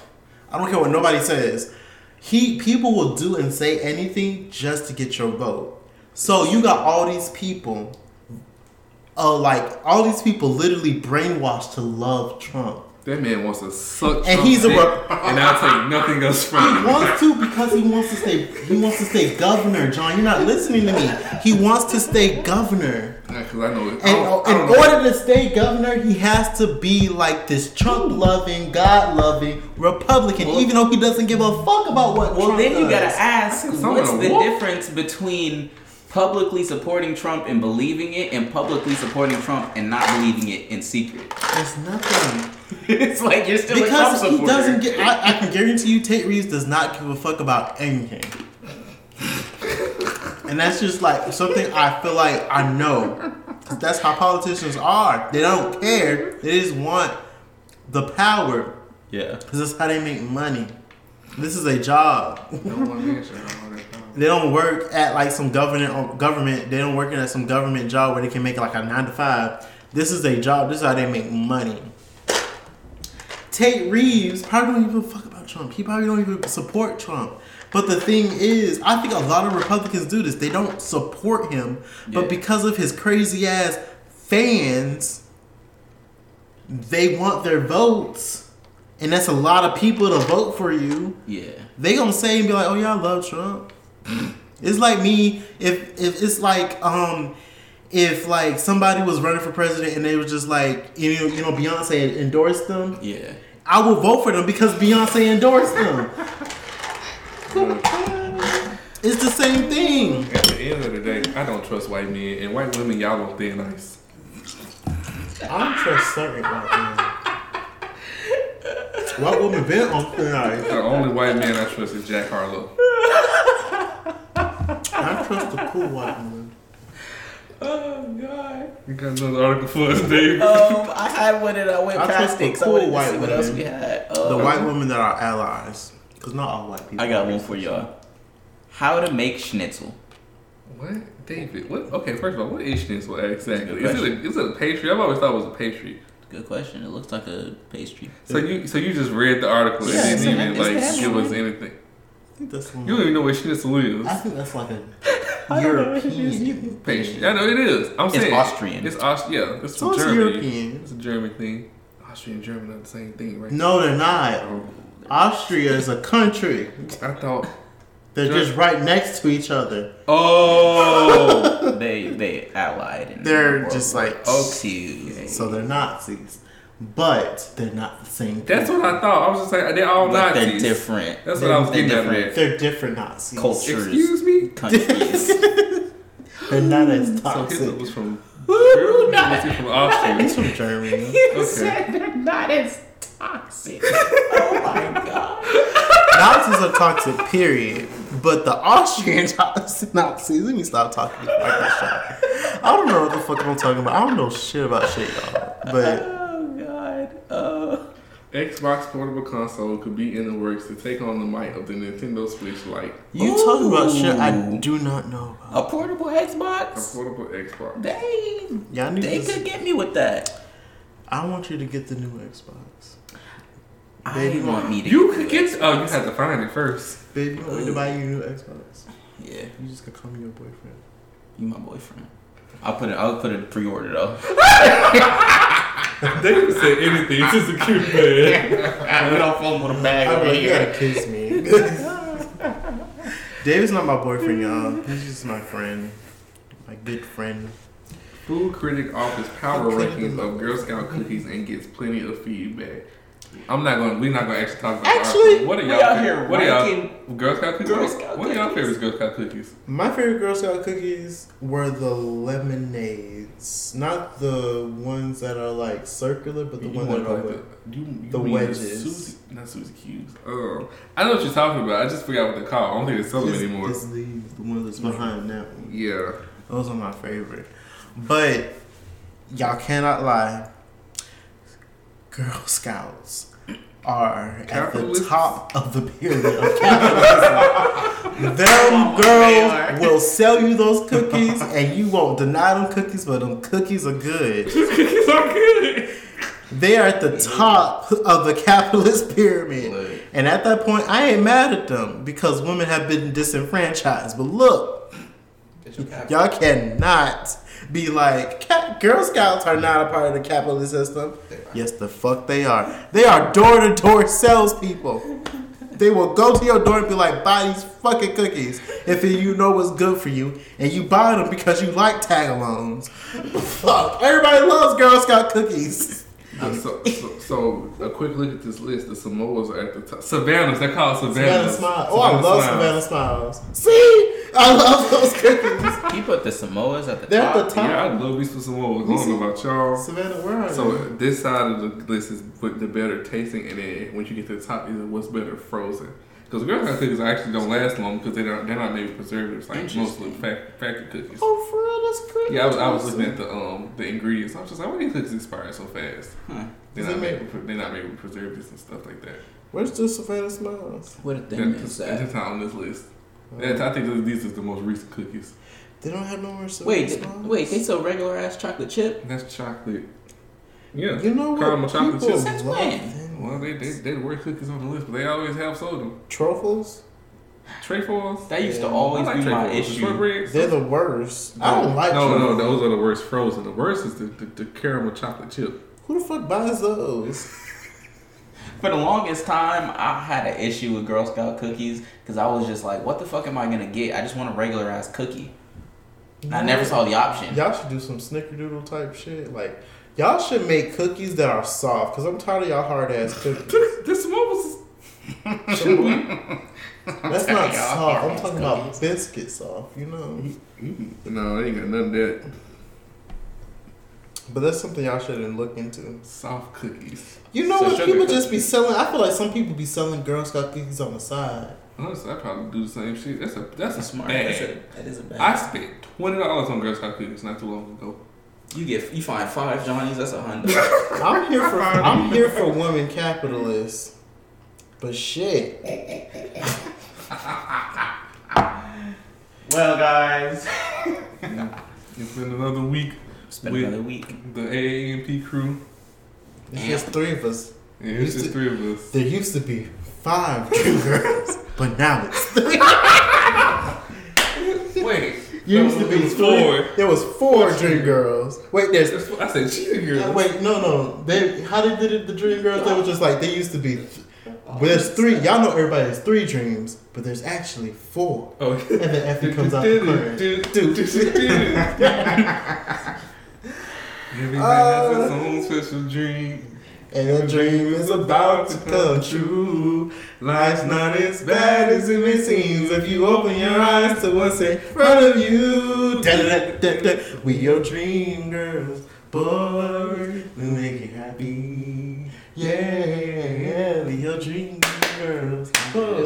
I don't care what nobody says. He people will do and say anything just to get your vote. So you got all these people, uh, like all these people, literally brainwashed to love Trump. That man wants to suck. And he's a dick, rep- and I'll take nothing else from him. He wants to because he wants to stay. He wants to stay governor, John. You're not listening to me. He wants to stay governor. Because I know. it- I don't, I in don't know. order to stay governor, he has to be like this Trump loving, God loving Republican, even though he doesn't give a fuck about what. Well, Trump then you does. gotta ask, what's the difference between publicly supporting Trump and believing it, and publicly supporting Trump and not believing it in secret? There's nothing it's like you're still a Trump because supporter. he doesn't get. I, I can guarantee you, Tate Reeves does not give a fuck about anything, and that's just like something I feel like I know. 'Cause That's how politicians are. They don't care. They just want the power. Yeah. Because that's how they make money. This is a job. No one mentioned all that time. They don't work at like some government um, government. They don't work at some government job where they can make like a nine to five. This is a job. This is how they make money. Tate Reeves probably don't even fuck about Trump. He probably don't even support Trump. But the thing is, I think a lot of Republicans do this. They don't support him, but Yeah. because of his crazy ass fans, they want their votes, and that's a lot of people to vote for you Yeah. they gonna say and be like, "Oh yeah, I love Trump." It's like me if if it's like um if like somebody was running for president and they was just like you know you know Beyonce endorsed them, Yeah. I will vote for them because Beyonce endorsed them. it's the same thing. At the end of the day, I don't trust white men and white women. Y'all don't thin ice. I don't trust certain white men. White woman been on thin ice. The only white man I trust is Jack Harlow. I trust the cool white woman. Oh God. You got another article for us, Dave? Um, I had one and I went I past trust it the 'cause I cool wanted to white see what else we had. The Um, white women that are allies, because not all white people. I got one for y'all. How to make schnitzel. What, David? What? Okay, first of all, what is schnitzel exactly? Good Is it, a, is it a pastry? I've always thought it was a pastry. Good question. It looks like a pastry. So you, so you just read the article Yeah, and didn't even like the give us anything. I think that's You don't even know what schnitzel is. I think that's like a don't know what it is European Pastry. I know it is. I'm It's saying Austrian. It's Aust- Yeah, it's So from it's Germany. European. It's a German thing. Austria and German are the same thing, right? No, they're not. Austria is a country. I thought. They're Sure. just right next to each other. Oh. they they allied and They're just like okay. so they're Nazis, but they're not the same. Thing. That's what I thought. I was just like, they're all but they're Nazis. different. That's what I was They're getting at, different man. They're different Nazis. cultures, Excuse me. countries. They're not as So Hitler toxic. was from. Germany, was from Austria? He's from Germany. You Okay. they're not as toxic. oh my god. Nazis are toxic, period. But the Austrian Nazis, let me stop talking before I get shot. I don't know what the fuck I'm talking about. I don't know shit about shit, y'all. But god. Xbox portable console could be in the works to take on the might of the Nintendo Switch Lite. you talking about shit I do not know about. a portable Xbox. A portable Xbox. They Y'all need they to. could get me with that. I want you to get the new Xbox. I Baby, want me to. You could the get. Oh, you had to find it first. Baby, you want me to buy you a new Xbox? Yeah, You just gonna call me your boyfriend. you my boyfriend. I'll put it. I'll put it pre-order though. David said anything to secure bad. we don't film with a bag I'm over like, you here. gotta kiss me. David's not my boyfriend, y'all. He's just my friend, my good friend. Food critic offers power rankings of Girl Scout cookies and gets plenty of feedback. I'm not going. We're not going to actually talk about. Actually, our- what are we y'all? out here what are y'all? ranking Girl Scout cookies. Girl Scout what are y'all favorite Girl Scout cookies? My favorite Girl Scout cookies were the lemonades, not the ones that are like circular, but the You ones that are. like like- the, you, you the wedges. Susie, not Susie Q's. Um, I know what you're talking about. I just forgot what they're called. I don't think they sell them It's, anymore. it's the the one that's behind that one. yeah. Those are my favorite. But y'all cannot lie. Girl Scouts are at the top of the pyramid of capitalism. them girls will sell you those cookies and you won't deny them cookies, but them cookies are good. cookies are good. They are at the top of the capitalist pyramid. Look. And at that point, I ain't mad at them because women have been disenfranchised. But look, y'all cannot be like, Girl Scouts are not a part of the capitalist system. Yes, the fuck they are. They are door to door salespeople. They will go to your door and be like, buy these fucking cookies if you know what's good for you, and you buy them because you like tagalongs. Fuck, everybody loves Girl Scout cookies. Uh, so, so, so a quick look at this list. The Samoas are at the top. Savannahs. They're called Savannah Savannahs. Smiles. Oh, I love Smiles. Savannah Smiles. See, I love those cookies. He put the Samoas at the They're at top. the top. Yeah, I love me some Samoas. I don't know about y'all. Savannah, where are So you? this side of the list is with the better tasting, and then once you get to the top, is what's better frozen. Because Girl Scout cookies actually don't last long because they're not, they're not made with preservatives like mostly fac- factory cookies. Oh, for real, that's great. Yeah, I was, I was looking at the um the ingredients. I was just like, why these cookies expire so fast? Huh. They're not it made made- with, they're not made with preservatives and stuff like that. Where's the Savannah Smiles? What a thing That's is that's that? just not on this list. That's- I think these are the most recent cookies. They don't have no more Savannah Wait, th- Smiles? wait, they sell regular ass chocolate chip? That's chocolate. Yeah. You know what? Caramel chocolate People chips. Since love when? Them. Well, they they they the worst cookies on the list, but they always have sold them. Truffles? Trefoils. That used to Yeah. always like be my Trefoils. The issue. They're the worst. I don't like No, no, those are the worst frozen. The worst is the, the, the caramel chocolate chip. Who the fuck buys those? For the longest time, I had an issue with Girl Scout cookies because I was just like, what the fuck am I gonna get? I just want a regular ass cookie. And I never saw the option. Y'all should do some snickerdoodle type shit. Like, y'all should make cookies that are soft. Because I'm tired of y'all hard ass cookies. The Samoas. That's not Y'all soft. I'm talking about cookies. biscuit soft, you know? Mm-hmm. No, they ain't got none of that. But that's something y'all shouldn't look into. Soft cookies. You know So what? sugar People just be selling. I feel like some people be selling Girl Scout cookies on the side. Honestly, I probably do the same shit. That's a that's, That's a smart. bag. That's a, that is a bad. I spent twenty dollars on Girl Scout cookies not too long ago. You get you find five Johnnies. That's a hundred. I'm here for I'm here for women capitalists. But shit. well, guys, It's been another week. it's been With- another week. The AAMP crew. It's just three of us. Yeah, it's just three of us. There used to be five Dream Girls, but now it's three. Used to be four. There was four Dream Girls. Wait, there's That's what I said cheating girls. Uh, wait, no, no. They how they did it? The Dream Girls. They were just like they used to be. But there's three. Y'all know everybody has three dreams, but there's actually four. Oh. And then Effie comes out the corner. Everybody Uh, has its own special dream. And your dream is about to come true. Life's not as bad as it may seem if you open your eyes to what's in front of you. We your dream girls, boy. We make you happy. Yeah, we your dream girls, boy.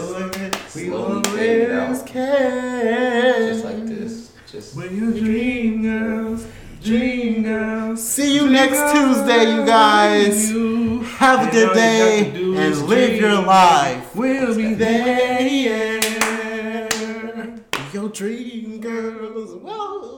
We always care. Just like this. Just We're your dream girls, Dream girl. See you Dream next girl, Tuesday, you guys. You. Have and a good day and live your life. We'll be there. Your dream girls. Whoa.